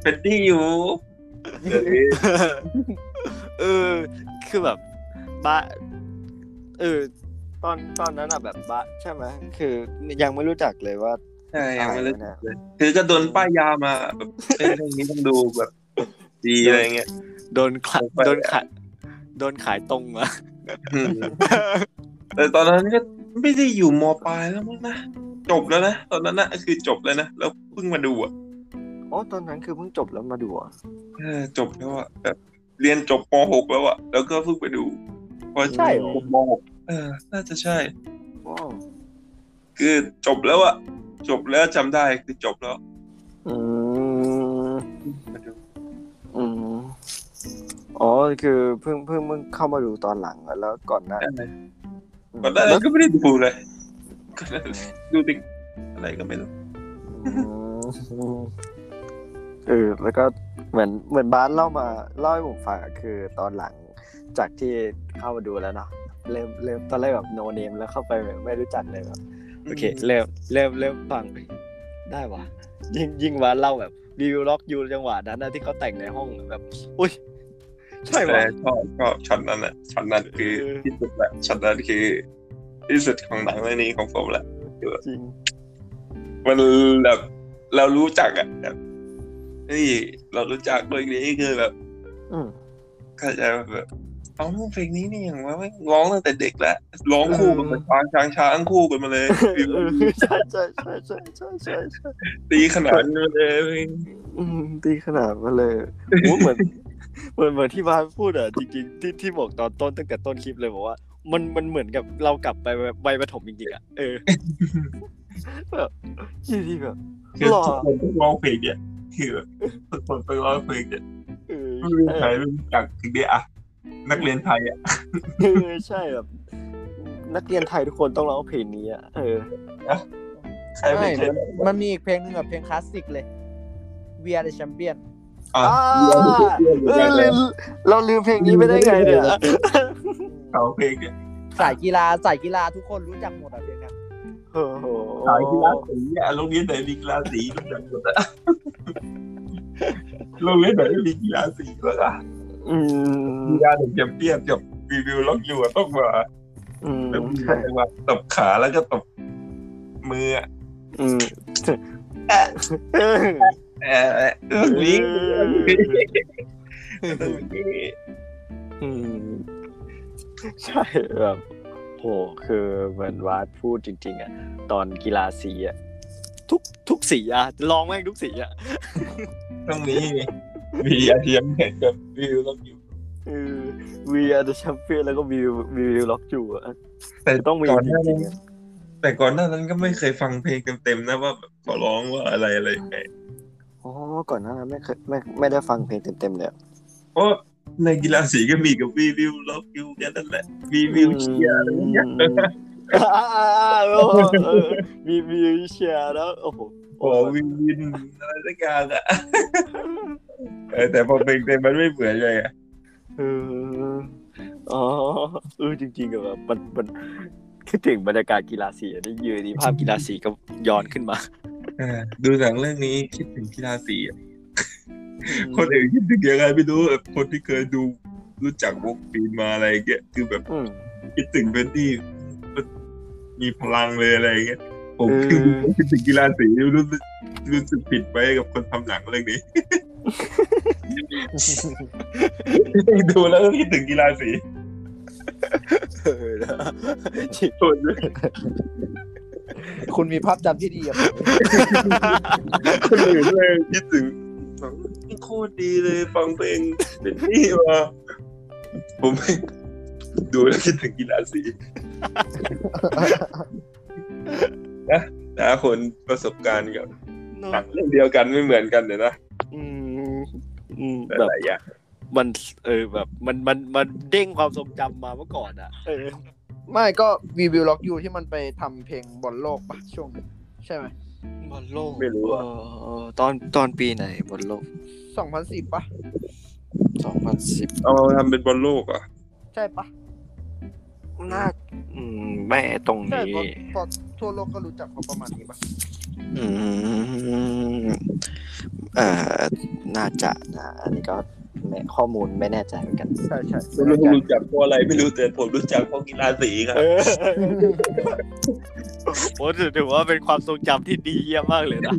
เป็นที่อยู่ เออ คือแบบบ้า เออตอนตอนนั้นอะแบบบ้าใช่ไหมคือยังไม่รู้จักเลยว่าใช่ยังไม่รู้จักเลยคือก็โดนป้ายยามาแบบเอ้ยเรื่องนี้ต้องดูแบบ ดีอะไรเงี้ยโดนขายโดนขายโดนขายตรงมาอืมแต่ตอนนั้นก็ไม่ได้อยู่มปลายแล้วมั้งนะจบแล้วนะตอนนั้นนะคือจบแล้วนะแล้วเพิ่งมาดูอะอ๋อตอนนั้นคือเพิ่งจบแล้วมาดูอะเออจบแล้วอะแบบเรียนจบมหกแล้วอะแล้วก็เพิ่งไปดูพอ ใช่เหรอมหกเออ น่าจะใช่ว้าวคือจบแล้วอะจบแล้วจำได้คือจบแล้ว อืมมาดูอืมอ๋อคือเพิ่งเพิ่งเพิ่งเข้ามาดูตอนหลังอะแล้วก่อนหน้าได้ก่อนหน้านั้นก็ไม่ได้ดูเลยก่อนหน้านั้นดูติ๊กอะไรก็ไม่รู้อืมเออแล้วก็เหมือนเหมือนบาสเล่ามาเล่าให้ผมฟังอะคือตอนหลังจากที่ เข้ามาดูแล้วเนาะเริ่มเริ่มตอนแรกแบบ no name แล้วเข้าไปแบบไม่รู้จักเลยแบบโอเค เริ่มเริ่มเริ่มฟังเฮ้ยได้วะยิ่งยิ่งบาสเล่าแบบ We Will Rock You จังหวะนั้นนะที่เขาแต่งในห้องแบบ อุ้ยใช่แต่ปะชอบชอบช็อตนั้นอะช็อตนั้นคือเออที่สุดแหละช็อตนั้นคือที่สุดของหนังเรื่องนี้ของผมแหละจริงมันแบบเรารู้จักอะแบบเฮ้ยเรารู้จักเรื่องนี้คือแบบอืมเข้าใจว่าแบบ เอาเพลงนี้นี่อย่างว่าไม่งร้องตั้งแต่เด็กแล้วร้องคู่กันเป็นช้างช้างช้างคู่กันมาเลยเออใช่ใช่ใช่ใช่ใช่ใช่ใช่ตีขนาดนี้มาเลยอืมดีขนาดมาเลยโอ้เหมือนเหมือนเหมือนที่บาสพูดอะจริงๆที่ที่บอกตอนต้นตั้งแต่ต้นคลิปเลยบอกว่า มันมันเหมือนกับเรากลับไปวัยประถมจริงๆอะเออแบบยี่ที่แบบคือหล่อทุกคนต้องร้องเพลงเนี่ยคือแบบทุกคนต้องร้องเพลงเนี่ยเออไม่มีใครไม่รู้จักถึงได้อะ นักเรียนไทยอะเออใช่แบบนักเรียนไทยทุกคนต้องร้องเพลงนี้อะเออใครไม่ไม่เคยมันมันมีอีกเพลงหนึงแบบเพลงคลาสสิกเลย We Are the Champion อะอ่าเออลืมเราลืมเพลงนี้ไปได้ไงเนี่ยเขาเพลงเนี่ยสายกีฬาสายกีฬาทุกคนรู้จักหมดอะเพลงเนี้ยโอ้โหสายกีฬาสีอะโรงเรียนไหนมีกีฬาสีก็จังหมดอะโรงเรียนไหนไม่มีกีฬาสีก็อะ อืมกีฬาหนึ่งแชมเปี้ยนกับรีวิวล็อกอยู่อะต้องมาอืมแล้วมีใช่จังหวะตบขาแล้วก็ตบมืออะอืมเออเออเออวิ่งต้องวิ่งอืมใช่แบบโหคือเหมือนวาดพูดจริง ๆอะตอนกีฬาสีอะทุกทุกสีอะลองแม่งทุกสีอะต้องนี้ มีอาเทียมเห็นกับรีวิวล็อกอยู่เออ We are the champion แล้วก็วิววิวล็อกจูอะแต่ต้องมีก่อนจหน้ารินั้งนๆอะแต่ก่อนหน้านั้นก็ไม่เคยฟังเพลงเต็มๆนะว่าแบบเขาร้องว่าอะไรอะไรยังไงอ๋อก่อนหน้านั้นไม่เคยไม่ไม่ได้ฟังเพลงเต็มๆเลยอะเพราะในกีฬาสีก็มีกับรีวิวล็อกอยู่แค่นั้นแหละรีวิวเชียร์อะไรอย่างเงี้ยอ่าอ่าอ่าเออเออมีมีเชียร์แล้วโอ้โห โอ้วินวินอะไรสักอย่างอะเออแต่พอเพลงเต็มมันไม่เหมือนเลยอะเอออ๋อเออจริงๆอะแบบมันมันคิดถึงบรรยากาศกีฬาสีอะได้ยืนดีภาพกีฬาสีก็ย้อนขึ้นมาเออดูหนังเรื่องนี้คิดถึงกีฬาสีอะคนอื่นคิดถึงยังไงไม่รู้แบบคนที่เคยดูรู้จักวงปีนมาอะไรอย่างเงี้ยคือแบบอืมคิดถึงเป็นที่มันมีพลังเลยอะไรอย่างเงี้ย ผมเออคือคิดถึงกีฬาสีรู้สึกรู้สึกผิดไปกับคนทำหนังเรื่องนี้ดูแล้วก็คิดถึงกีฬาสีเออนะจริงโทษด้วยคุณมีภาพจำที่ดีอะคนอื่นเลยคิดถึงหนังนี่โคตรดีเลยฟังเพลงเป็นที่มาผมไม่ดูแล้วคิดถึงกีฬาสี นะนะคนประสบการณ์กับหนังเรื่องเดียวกันไม่เหมือนกันเลยนะอืมอืมแต่แบบหลายอย่างมันเออแบบมันมันมันเด้งความทรงจำมาเมื่อก่อนอะเออไม่ก็ We Will Rock You ที่มันไปทำเพลงบอลโลกปะช่วงนั้นใช่ไหมบอลโลกไม่รู้อะเออตอนตอนปีไหนบอลโลก2010ปะสองพันสิบเอาทำเป็นบอลโลกเหรอะ ใช่ปะ น่าอืมแม่ตรงใช่นี้เพราะเพราะทั่วโลกก็รู้จักเขาประมาณนี้ปะอืมเอ่อน่าจะนะอันนี้ก็ไม่ข้อมูลไม่แน่ใจเหมือนกัน ใช่ใช่ไม่รู้รู้จักเพราะอะไรไม่รู้แต่ผมรู้จักเพราะกีฬาสีครับเออโอ้ถือถือว่าเป็นความทรงจำที่ดีเยี่ยมมากเลยนะ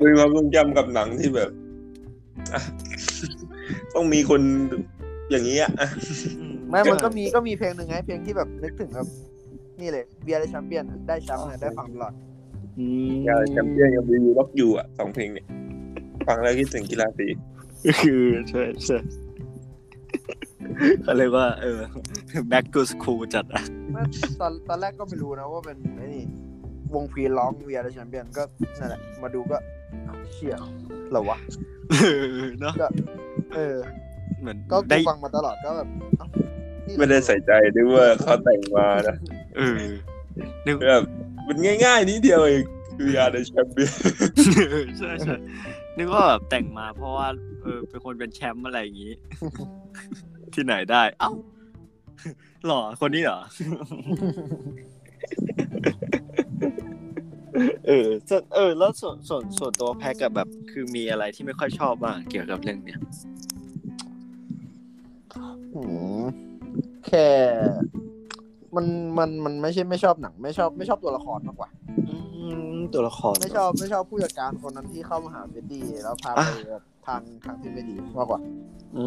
มีความทรงจำกับหนังที่แบบอะต้องมีคนอย่างนี้อะ ไม่มันก็มีก็มีเพลงหนึ่งไง เพลงที่แบบนึกถึงแบบนี่เลย We Are the Champion อะได้แชมป์เนี่ยได้ฟังตลอดกีฬาแชมเปี้ยนกับรีวิวล็อกอยู่อะสองเพลงเนี่ยฟังแล้วคิดถึงกีฬาสีคือใช่ใช่เขาเรียกว่า เออ back to school จัดอะไม่ตอนตอนแรกก็ไม่รู้นะว่าเป็นไอ้นี่วงพีร้อง We Are the Champion ก็นั่นแหละมาดูก็อ้าวเชี่ยเหรอวะเออเนาะเออ เหมือนก็กูได้ฟังมาตลอดก็แบบเอ้านี่เหรอ ไม่ได้ใส่ใจด้วยว่าเขาแต่งมานะเออนึกแบบมันง่ายๆนิดเดียวเองคือยาในแชมเปี้ยนใช่ใช่นึกว่าแบบแต่งมาเพราะว่าเออเป็นคนเป็นแชมป์อะไรอย่างงี้ ที่ไหนได้ เอ้าหล่อคนนี้เหรอ เออส่วนเออ แล้วส่วนส่วนส่วนตัวแพ็กกับแบบ คือมีอะไรที่ไม่ค่อยชอบบ้างเกี่ยวกับเรื่องเนี้ย แค่มันมันมันไม่ใช่ไม่ชอบหนัง ไม่ชอบไม่ชอบตัวละครมากกว่า อืมตัวละครไม่ชอบไม่ชอบผู้จัดการคนนั้นที่เข้ามาหาเฟดดี้แล้วพาไปแบบทางทางที่ไม่ดีมากกว่า อื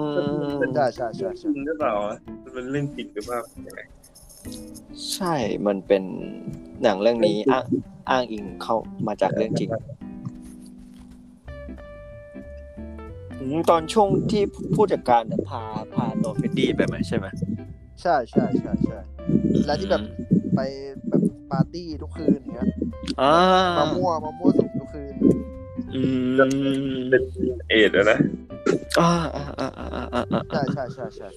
มใช่ใช่ใช่จใช่ริงหรือเปล่าอะมันเรื่องจริงหรือว่ายังไงใช่มันเป็นหนังเรื่องนี้อ้างอ้างอิงเข้ามาจากเรื่องจริง ตอนช่วงที่ผู้จัดการเนี่ยพาพาตัว Freddie ไปไหมใช่ไหมใช่ใช่ใช่ใช่แล้วที่แบบไปแบบปาร์ตี้ทุกคืนอย่างเงี้ยอ่ามามั่วมามั่วสุมทุกคืนอืมเป็นเอดส์อะนะอ่าอ่าอ่าอ่าอ่าอ่าใช่ใช่ใช่ใช่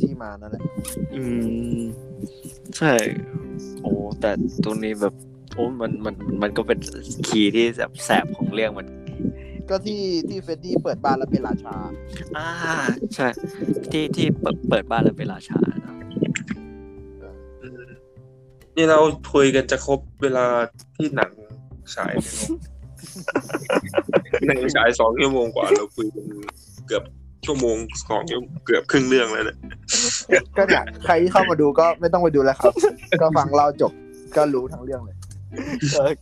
ที่มานั่นแหละอืมใช่ โอ้แต่ตรงนี้แบบโอ้มันมันมันก็เป็นคีย์ที่แบบแสบของเรื่องมัน ก็ที่ที่เฟดดี้เปิดบ้านแล้วเป็นราชา อ่าใช่ ที่ที่เปิดเปิดบ้านแล้วเป็นราชาเนอะอืมนี่เราคุยกันจะครบเวลาที่หนังฉายไหมเนอะหนังฉายสองชั่วโมงกว่า เราคุยกันเกือบชั่วโมงสองชั่วเกือบครึ่งเรื่องแล้วเนี่ยก็เนี่ยใครที่เข้ามาดูก็ไม่ต้องไปดูแล้วครับ ก็ฟังเราจบก็รู้ทั้งเรื่องเลยเออ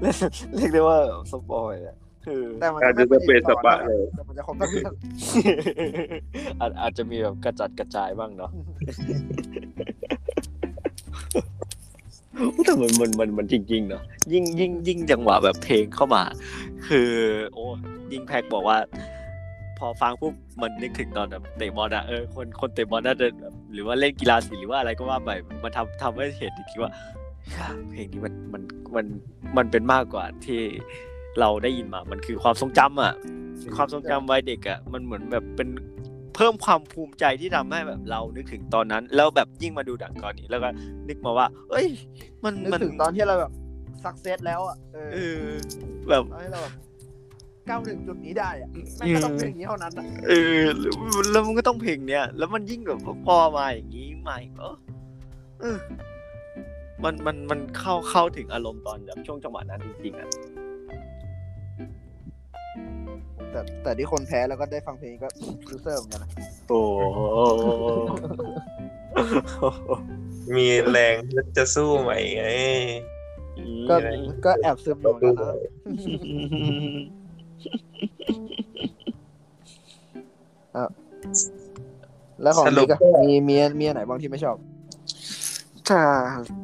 เรียกเรียกได้ว่าสปอยอะ คือแต่มันอาจจะไม่เป็นสปะเลย แต่มันจะครบทั้งเรื่องอาจอาจจะมีแบบกระจัดกระจายบ้างเนาะแต่มันมันมันมันจริงๆเนาะยิ่งยิ่งยิ่งจังหวะแบบเพลงเข้ามา คือ โอ้ยิ่งแพ็กบอกว่า พอฟังปุ๊บมันนึกถึงตอนแบบเตะบอลอะเออคนคนเตะบอลน่าจะแบบหรือว่าเล่นกีฬาสีหรือว่าอะไรก็ว่าไปมันทำทำให้เห็นอีกทีว่าเพลงนี้มันมันมันมันเป็นมากกว่าที่ เราได้ยินมา มันคือความทรงจำอะความทรงจำวัยเด็กอะมันเหมือนแบบเป็นเพิ่มความภูมิใจที่ทำให้แบบเรานึกถึงตอนนั้น แล้วแบบยิ่งมาดูดังตอนนี้แล้วก็นึกมาว่า เอ้ย มันนึกมันถึงตอนที่เราแบบสักเซสแล้วอะเอเอออแบบตอนที่เราแบบก้าวถึงจุดนี้ได้อะแม่งก็ต้องเป็นอย่างนี้เท่านั้นอะเออแล้วแล้วมันก็ต้องเพลงเนี้ยแล้วมันยิ่งแบบพอมาอย่างนี้มาอีกเออเออมันมันมันเข้าเข้าถึงอารมณ์ตอนแบบช่วงจังหวะนั้นจริงๆอะ แต่แต่ที่คนแพ้แล้วก็ได้ฟังเพลงก็รู้เซอร์เหมือนกันนะโอ้โหมีแรงจะสู้ไหมไงก็ก็แอบซึมอยู่เหมือนกันนะแล้วของนี้ก็มีมีมีอันไหนบ้างที่ไม่ชอบ ถ้า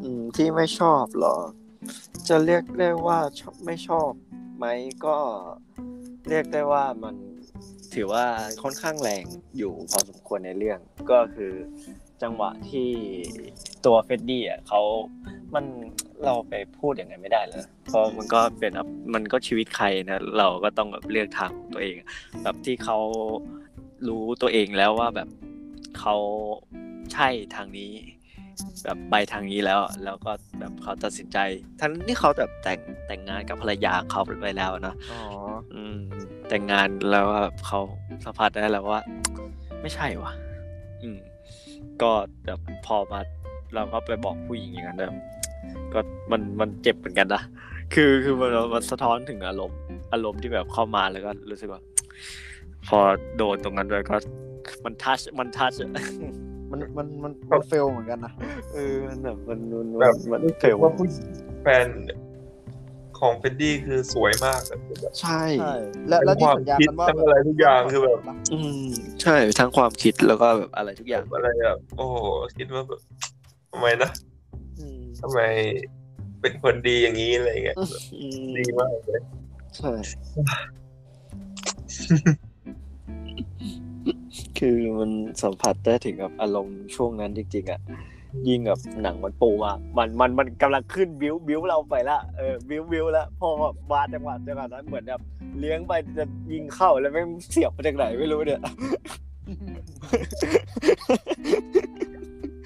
อืมที่ไม่ชอบเหรอ จะเรียกได้ว่าชอบไม่ชอบไหมก็ เรียกได้ว่ามันถือว่าค่อนข้างแรงอยู่พอสมควรในเรื่อง ก็คือจังหวะที่ตัว Freddie อะเขามันเราไปพูดอย่างไงไม่ได้เลยเพราะมันก็เป็นมันก็ชีวิตใครนะเราก็ต้องแบบเลือกทางของตัวเอง แบบที่เขารู้ตัวเองแล้วว่าแบบเขาใช่ทางนี้ แบบไปทางนี้แล้ว แล้วก็แบบเขาตัดสินใจ ทั้งที่เขาแบบแต่งแต่งงานกับภรรยาของเขาไปแล้วนะอ๋ออืมแต่งงานแล้วแบบเขาสัมผัสได้แล้วว่า ไม่ใช่วะอืม ก็แบบพอมาเราก็ไปบอกผู้หญิงอย่างนั้นแบบก็มันมันเจ็บเหมือนกันนะคือคือมันมันสะท้อนถึงอารมณ์อารมณ์ที่แบบเข้ามาแล้วก็รู้สึกว่า พอโดนตรงนั้นด้วยก็ มันทัชมันทัช มันมันมันมันเฟลเหมือนกันนะเออมันแบบมันมันแบบมันรู้เฟสึกลว่าผู้แฟนของเฟดดี้คือสวยมากอะใช่ใช่ และและที่สัญญากันว่าทั้งอะไรทุกอย่างคือแบบ อืมใช่ทั้งความคิดแล้วก็แบบอะไรทุกอย่างอะไรแบบโอ้โหคิดว่าแบบทำไมนะอืมทำไมเป็นคนดีอย่างนี้อะไรเงี้ยอืมดีมากเลยใช่ คือมันสัมผัสได้ถึงกับอารมณ์ช่วงนั้นจริงๆอะยิ่งกับหนังมันปูมามันมันมันกำลังขึ้นบิ้วบิ้วเราไปละเออบิ้วบิ้วแล้วพอแบบมาจังหวะจังหวะนั้นเหมือนแบบเลี้ยงไปจะยิงเข้าแล้วแม่งเสียบมาจากไหนไม่รู้เนี่ย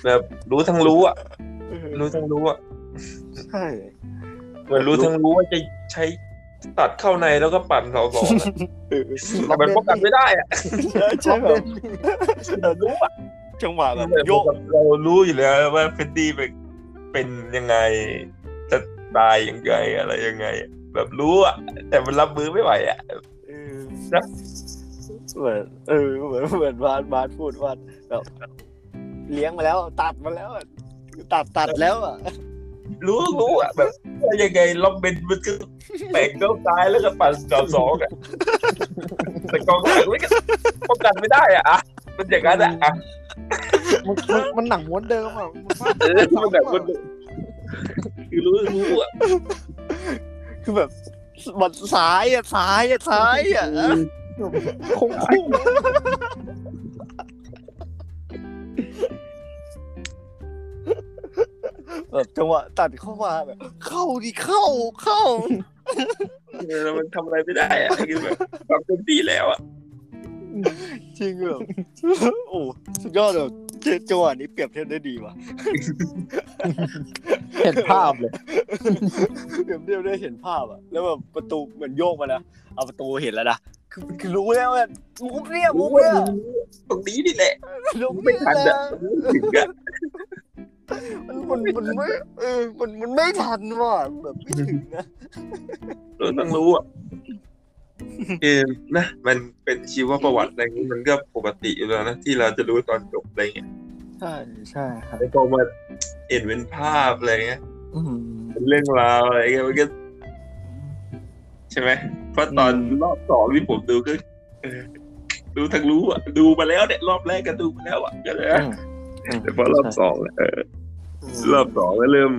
แบบรู้ทั้งรู้อะรู้ทั้งรู้อะใช่เหมือนรู้ทั้งรู้ว่าจะใช้ ตัดเข้าในแล้วก็ปั่นเสาสองอะเออแต่มันป้องกันไม่ได้อะใช่แบบเรารู้อะจังหวะแบบโยกเรารู้อยู่แล้วว่าเฟดดี้เป็นเป็นยังไง จะตายยังไงอะไรยังไง แบบรู้อะแต่มันรับมือไม่ไหวอะเออนะเหมือนเออเหมือนเหมือนบาสบาสพูดว่าแบบเลี้ยงมาแล้ว ตัดมาแล้วอะตัดตัดแล้วอะ รู้รู้อะแบบว่ายังไงล็อบเบนมันก็แบ่งเข้าซ้ายแล้วก็ปั่นจอบสองอะแต่กองหลังมันก็ป้องกันไม่ได้อะอะมันอย่างนั้นอะอะมันมันมันหนังม้วนเดิมอะมันมากเออมันแบบมันคือรู้รู้อะคือแบบมันซ้ายอะซ้ายอะซ้ายอะโค้งโค้ง แบบจังหวะตัดเข้ามาแบบเข้าดิเข้าเข้าเออแล้วมันทำอะไรไม่ได้อะคือแบบทำเต็มที่แล้วอะจริงแบบโอ้สุดยอดเลยเจจังหวะนี้เปรียบเทียบได้ดีว่ะเห็นภาพเลยเปรียบเทียบได้เห็นภาพอะแล้วแบบประตูเหมือนโยกมานะเอาประตูเห็นแล้วนะคือคือรู้แล้วว่ามุกเนี่ยมุรู้กว่าเนี่ยตรงนี้นี่แหละมุกไม่เนี่ยทันอะถึงอะ มันมันมันไม่เออมันมันไม่ทันว่ะแบบไม่ถึงนะเราต้องรู้อะเออนะมันเป็นชีวประวัติอะไรอย่างนี้มันก็ปกติอยู่แล้วนะที่เราจะรู้ตอนจบอะไรเงี้ยใช่ใช่ครับแล้วพอมาเห็นเป็นภาพอะไรเงี้ยอืมเป็นเรื่องราวอะไรเงี้ยมันก็ใช่ไหมเพราะตอนรอบสองที่ผมดูก็เออดูทั้งรู้อะดูมาแล้วเนี่ยรอบแรกก็ดูมาแล้วอะก็เลยนะแต่พอรอบสองเนี่ยเออ รอบสองก็เริ่ม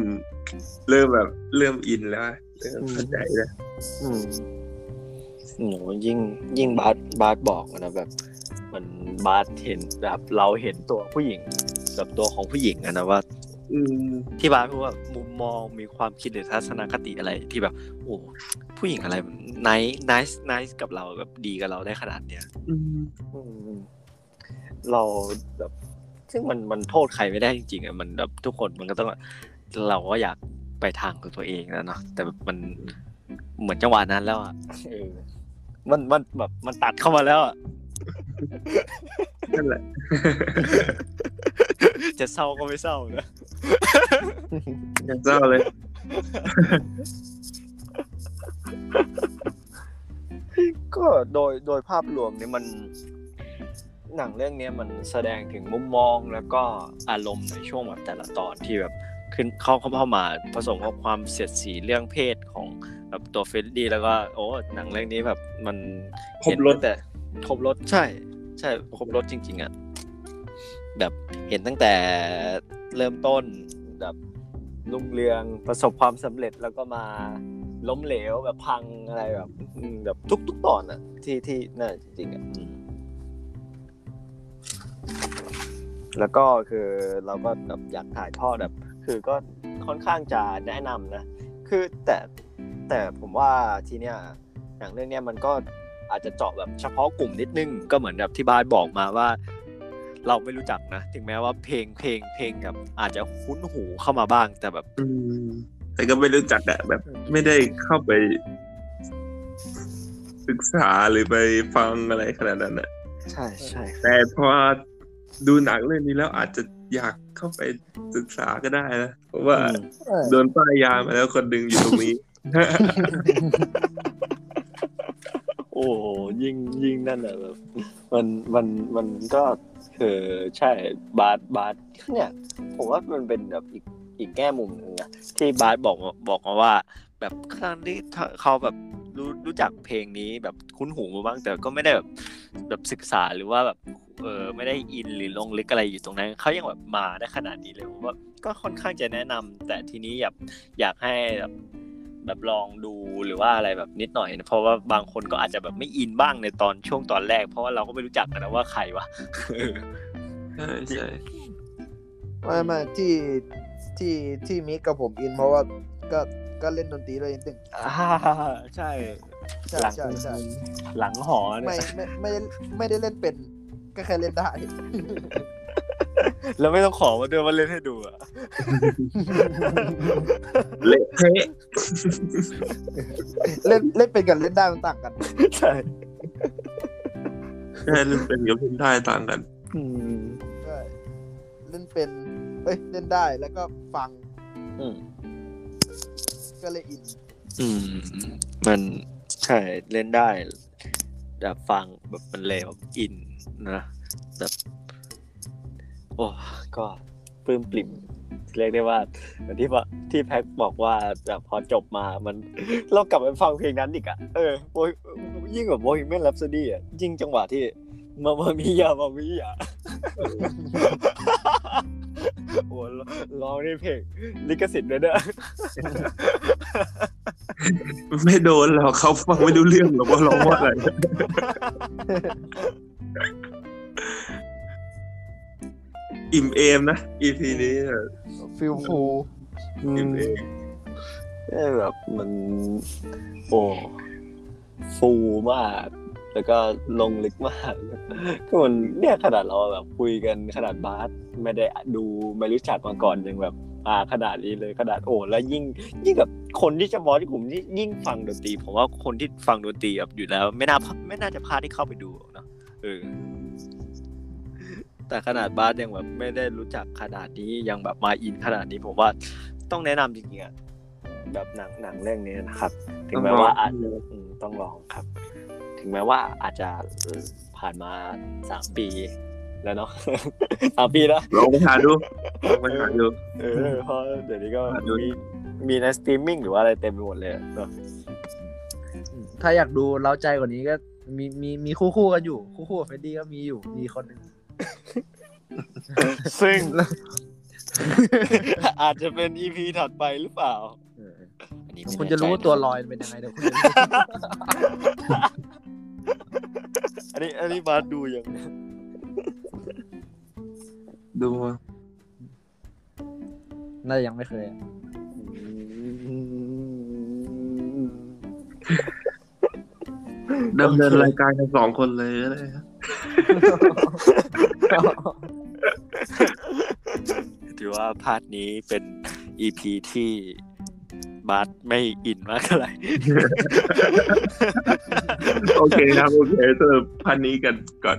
เริ่มแบบ เริ่มอินแล้วเริ่มเข้าใจแล้วอืมโหยิ่งยิ่งบาสบาสบอกอะนะแบบเหมันบาสเห็นแบบเราเห็นตัวผู้หญิงกับตัวของผู้หญิงอะนะว่าอืมที่บาสพูดว่ามุมมองมีความคิดหรือทัศนคติอะไรที่แบบ โอ้ผู้หญิงอะไร nice nice nice กับเราแบบดีกับเราได้ขนาดเนี้ยอืมอืมเราแบบ ซึ่งมันมันโทษใครไม่ได้จริงๆอะมันแบบทุกคนมันก็ต้องเราก็อยากไปทางของตัวเองแล้วเนาะแต่แบบมันเหมือนจังหวะนั้นแล้วอะเออมันมันแบบมันตัดเข้ามาแล้วอะนั่นแหละ จะเศร้าก็ไม่เศร้านะยังเศร้าเลย ก็โดยโดยภาพรวมเนี่ยมัน หนังเรื่องเนี้ยมันแสดงถึงมุมมองแล้วก็อารมณ์ในช่วงแบบแต่ละตอนที่แบบขึ้นเข้าเข้ามาผสมกับความเสียดสีเรื่องเพศของแบบตัวเฟรดดี้แล้วก็โอ้หนังเรื่องนี้แบบมันครบรสเห็นตั้งแต่ครบรถใช่ ใช่ครบรถจริง ๆอะแบบเห็นตั้งแต่เริ่มต้นแบบรุ่งเรืองประสบความสำเร็จแล้วก็มาล้มเหลวแบบพังอะไรแบบอืมแบบทุกทุกๆตอนอะที่ที่น่าจริงๆอะ แล้วก็คือเราก็แบบอยากถ่ายทอดแบบ คือก็ค่อนข้างจะแนะนำนะ คือแต่แต่ผมว่าทีเนี้ยหนังเรื่องเนี้ยมันก็อาจจะเจาะแบบเฉพาะกลุ่มนิดนึงก็เหมือนแบบที่บาสบอกมาว่า เราไม่รู้จักนะ ถึงแม้ว่าเพลงเพลงเพลงกับอาจจะคุ้นหูเข้ามาบ้าง แต่แบบอืมแต่ก็ไม่รู้จักอะแบบ ไม่ได้เข้าไป ศึกษาหรือไปฟังอะไรขนาดนั้นอะใช่ใช่แต่พอ ดูหนังเรื่องนี้แล้วอาจจะอยากเข้าไปศึกษาก็ได้นะเพราะว่าโดนป้ายยามาแล้วคนหนึ่งอยู่ตรงนี้ โอ้โหยิ่งยิ่งนั่นแหละแบบมันมันมันก็คือใช่บาสบาสเนี่ย ผมว่ามันเป็นแบบอีกอีกแง่มุมหนึงนะที่บาสบอกมาบอกมาว่า แบบครั้งที่เขาแบบรู้รู้จักเพลงนี้แบบคุ้นหูมาบ้างแต่ก็ไม่ได้แบบแบบศึกษาหรือว่าแบบเออไม่ได้อินหรือลงลึกอะไรอยู่ตรงนั้นเขายังแบบมาได้ขนาดนี้เลยว่าก็ค่อนข้างจะแนะนำแต่ทีนี้อยากอยากให้แบบแบบลองดูหรือว่าอะไรแบบนิดหน่อยนะเพราะว่าบางคนก็อาจจะแบบไม่อินบ้างในตอนช่วงตอนแรก เพราะว่าเราก็ไม่รู้จักกันนะว่าใครวะใช่ใช่ไม่ไม่ที่ที่ที่มิกกับผมอินเพราะว่าก็ ก็เล่นดนตรีด้วยนิดนึงอ่าใช่ใช่หลังใช่ใช่หลังหอเนี่ไม่ยไม่ไม่ได้ไม่ได้เล่นเป็นก็แค่เล่นได้ แล้วไม่ต้องขอมาด้วยว่าเล่นให้ดูอะเละเทะเล่นเล่นเป็นกับเล่นได้มันต่างกัน ใช่แค่เล่นเป็นกับเล่นได้ต่างกันอืมใช่เล่นเป็นเอ้ยเล่นได้แล้วก็ฟัง อืม ก็เลยอิน อืม มันใช่เล่นได้ แบบฟังแบบมันเลยแบบอินนะแบบโออ้ก็ปลื้มปลิ่มเรียกได้ว่าเหมือนที่ว่าที่แพ็คบอกว่าแบบพอจบมามัน เรากลับไปฟังเพลงนั้นอีกอะเออโบยิ่งกว่า Bohemian Rhapsody อะยิ่งจังหวะที่ mamma mia mamma mia โอ้ร้องในเพลงลิขสิทธิ์ด้วยเด้อไม่โดนหรอกเขาฟังไม่รู้เรื่องหรอกว่าร้องว่าอะไรอิ่มเอมนะ EP นี้อะฟิลฟูอิ่มเอมเออแบบมัน โอ้ฟูมาก แล้วก็ลงลึกมากก็มันเนี่ยขนาดเราแบบคุยกันขนาดบาสไม่ได้ดูไม่รู้จักมาก่อนยังแบบอ่าขนาดนี้เลยขนาดโอ้แล้วยิ่งยิ่งกับคนที่เฉพาะที่กลุ่มที่ยิ่งฟังดนตรีผมว่าคนที่ฟังดนตรีแบบอยู่แล้ว ไม่น่าไม่น่าจะพลาดที่เข้าไปดูเนาะเออแต่ขนาดบาสยังแบบไม่ได้รู้จักขนาดนี้ยังแบบมาอินขนาดนี้ผมว่าต้องแนะนำจริงๆอะแบบหนังหนังเรื่องนี้นะครับ ถึงแม้ว่าอาจจะอืมต้องลองครับ ถึงแม้ว่าอาจจะเออผ่านมาสามปีแล้วเนาะสามปีแล้วลองไปหาดูลองไปหาดูเออเพราะเดี๋ยวนี้ก็อะดูมีมีในสตรีมมิ่งหรือว่าอะไรเต็มไปหมดเลยเนอะถ้าอยากดูเร้าใจกว่านี้ก็มีมีมีคู่คู่ๆกันอยู่ คู่คู่กับเฟรดดี้ก็มีอยู่มีคนหนึ่งซึ่ง อาจจะเป็นอีพีถัดไปหรือเปล่าอันนี้ไม่คุณจะรู้ว่าแน่ใจตัวลอยเป็นยังไงเดี๋ยวคุณจะรู้ อันนี้ อันนี้บาสดูยังดูมาน่าจะยังไม่เคยอะดำเนินรายการกันสองคนเลยก็ได้ครับถือว่าพาร์ทนี้เป็นอีพีที่ บาสไม่อินมากเท่าไหร่โอเคครับ โอเคสำหรับพันนี้กันก่อน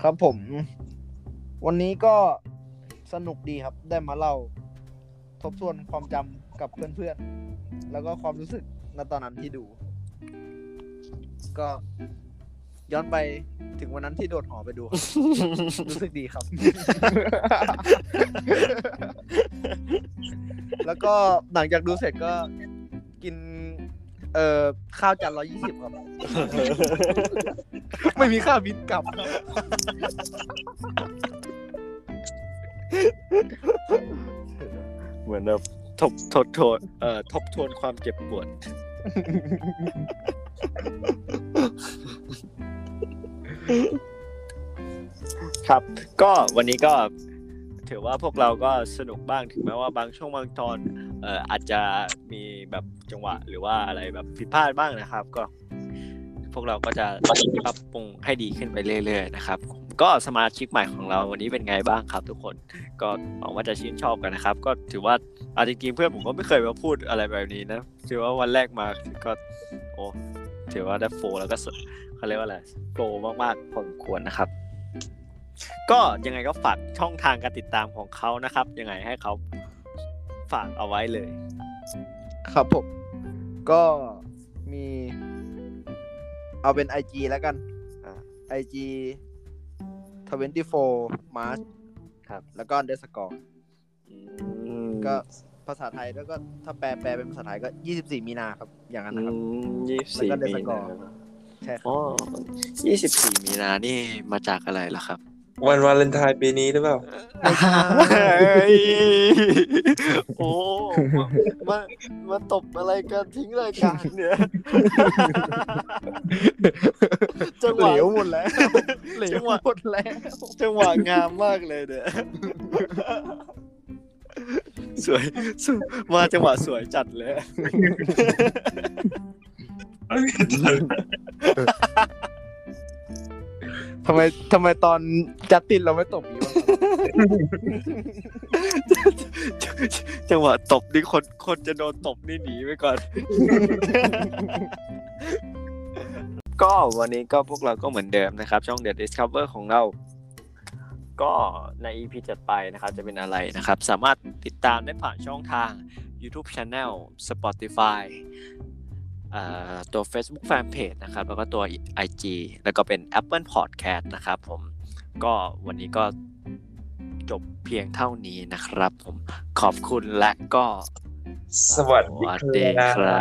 ครับผม วันนี้ก็สนุกดีครับได้มาเล่า ทบทวนความจำกับเพื่อนๆ แล้วก็ความรู้สึกณตอนนั้นที่ดู ก็ ย้อนไปถึงวันนั้นที่โดดหอไปดูครับรู้สึกดีครับ แล้วก็หลังจากดูเสร็จก็กิน เอ่อข้าวจานร้อยี่สิบครับ ไม่มีค่าบินกลับครับเหมือนแบบทบทบทวนเอ่อทบทวนความเจ็บปวด ครับ ก็วันนี้ก็ถือว่าพวกเราก็สนุกบ้างถึงแม้ว่าบางช่วงบางตอนเอ่ออาจจะมีแบบจังหวะหรือว่าอะไรแบบผิดพลาดบ้างนะครับ ก็ พวกเราก็จะปรับปรุงให้ดีขึ้นไปเรื่อยๆนะครับ ก็สมาชิกใหม่ของเราวันนี้เป็นไงบ้างครับ ทุกคนก็หวังว่าจะชื่นชอบกันนะครับ ก็ถือว่าอาจริงๆเพื่อนผมก็ไม่เคยมาพูดอะไรแบบนี้นะถือว่าวันแรกมาก็โอ้ถือว่าได้โฟลว์แล้วก็ เขาเรียกว่าอะไรโฟลว์มากๆพอสมควรนะครับ ก็ยังไงก็ฝากช่องทางการติดตามของเขานะครับ ยังไงให้เขาฝากเอาไว้เลย ครับผม ก็มี เอาเป็น IG แล้วกันอ่า IG 24 March ครับ แล้วก็ underscore ก็ภาษาไทยแล้วก็ถ้าแปลแปลเป็นภาษาไทยก็ 24 มีนาครับ อย่างนั้นนะครับยี่สิบสี่แล้วก็มี underscore นา ใช่ครับอ๋อยี่สิบสี่มีนานี่มาจากอะไรล่ะครับ วันวาเลนไทน์ปีนี้หรือเปล่า โอ้มามามาตบอะไรกันทิ้งรายการเนี่ยจังหเหลวะ วหมดแล้วเหลจัวงหวะ หมดแล้ว จังหวะงามมากเลยเนี่ยสวยสวยมาจังหวะสวยจัดเลย ทำไมทำไมตอนจัดตินเราไม่ตบอย่างนี้วะจังหวะตบนี่คนคนจะโดนตบนี่หนีไปก่อน ก็วันนี้ก็พวกเราก็เหมือนเดิมนะครับ ช่อง The Discover ของเรา ก็ใน EP จัดไปนะครับ จะเป็นอะไรนะครับ สามารถติดตามได้ผ่านช่องทาง YouTube Channel Spotify อ่า ตัว Facebook Fanpage นะครับแล้วก็ตัว IG แล้วก็เป็น Apple Podcast นะครับผมก็วันนี้ก็จบเพียงเท่านี้นะครับผมขอบคุณและก็ สวัสดีครั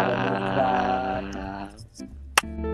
บ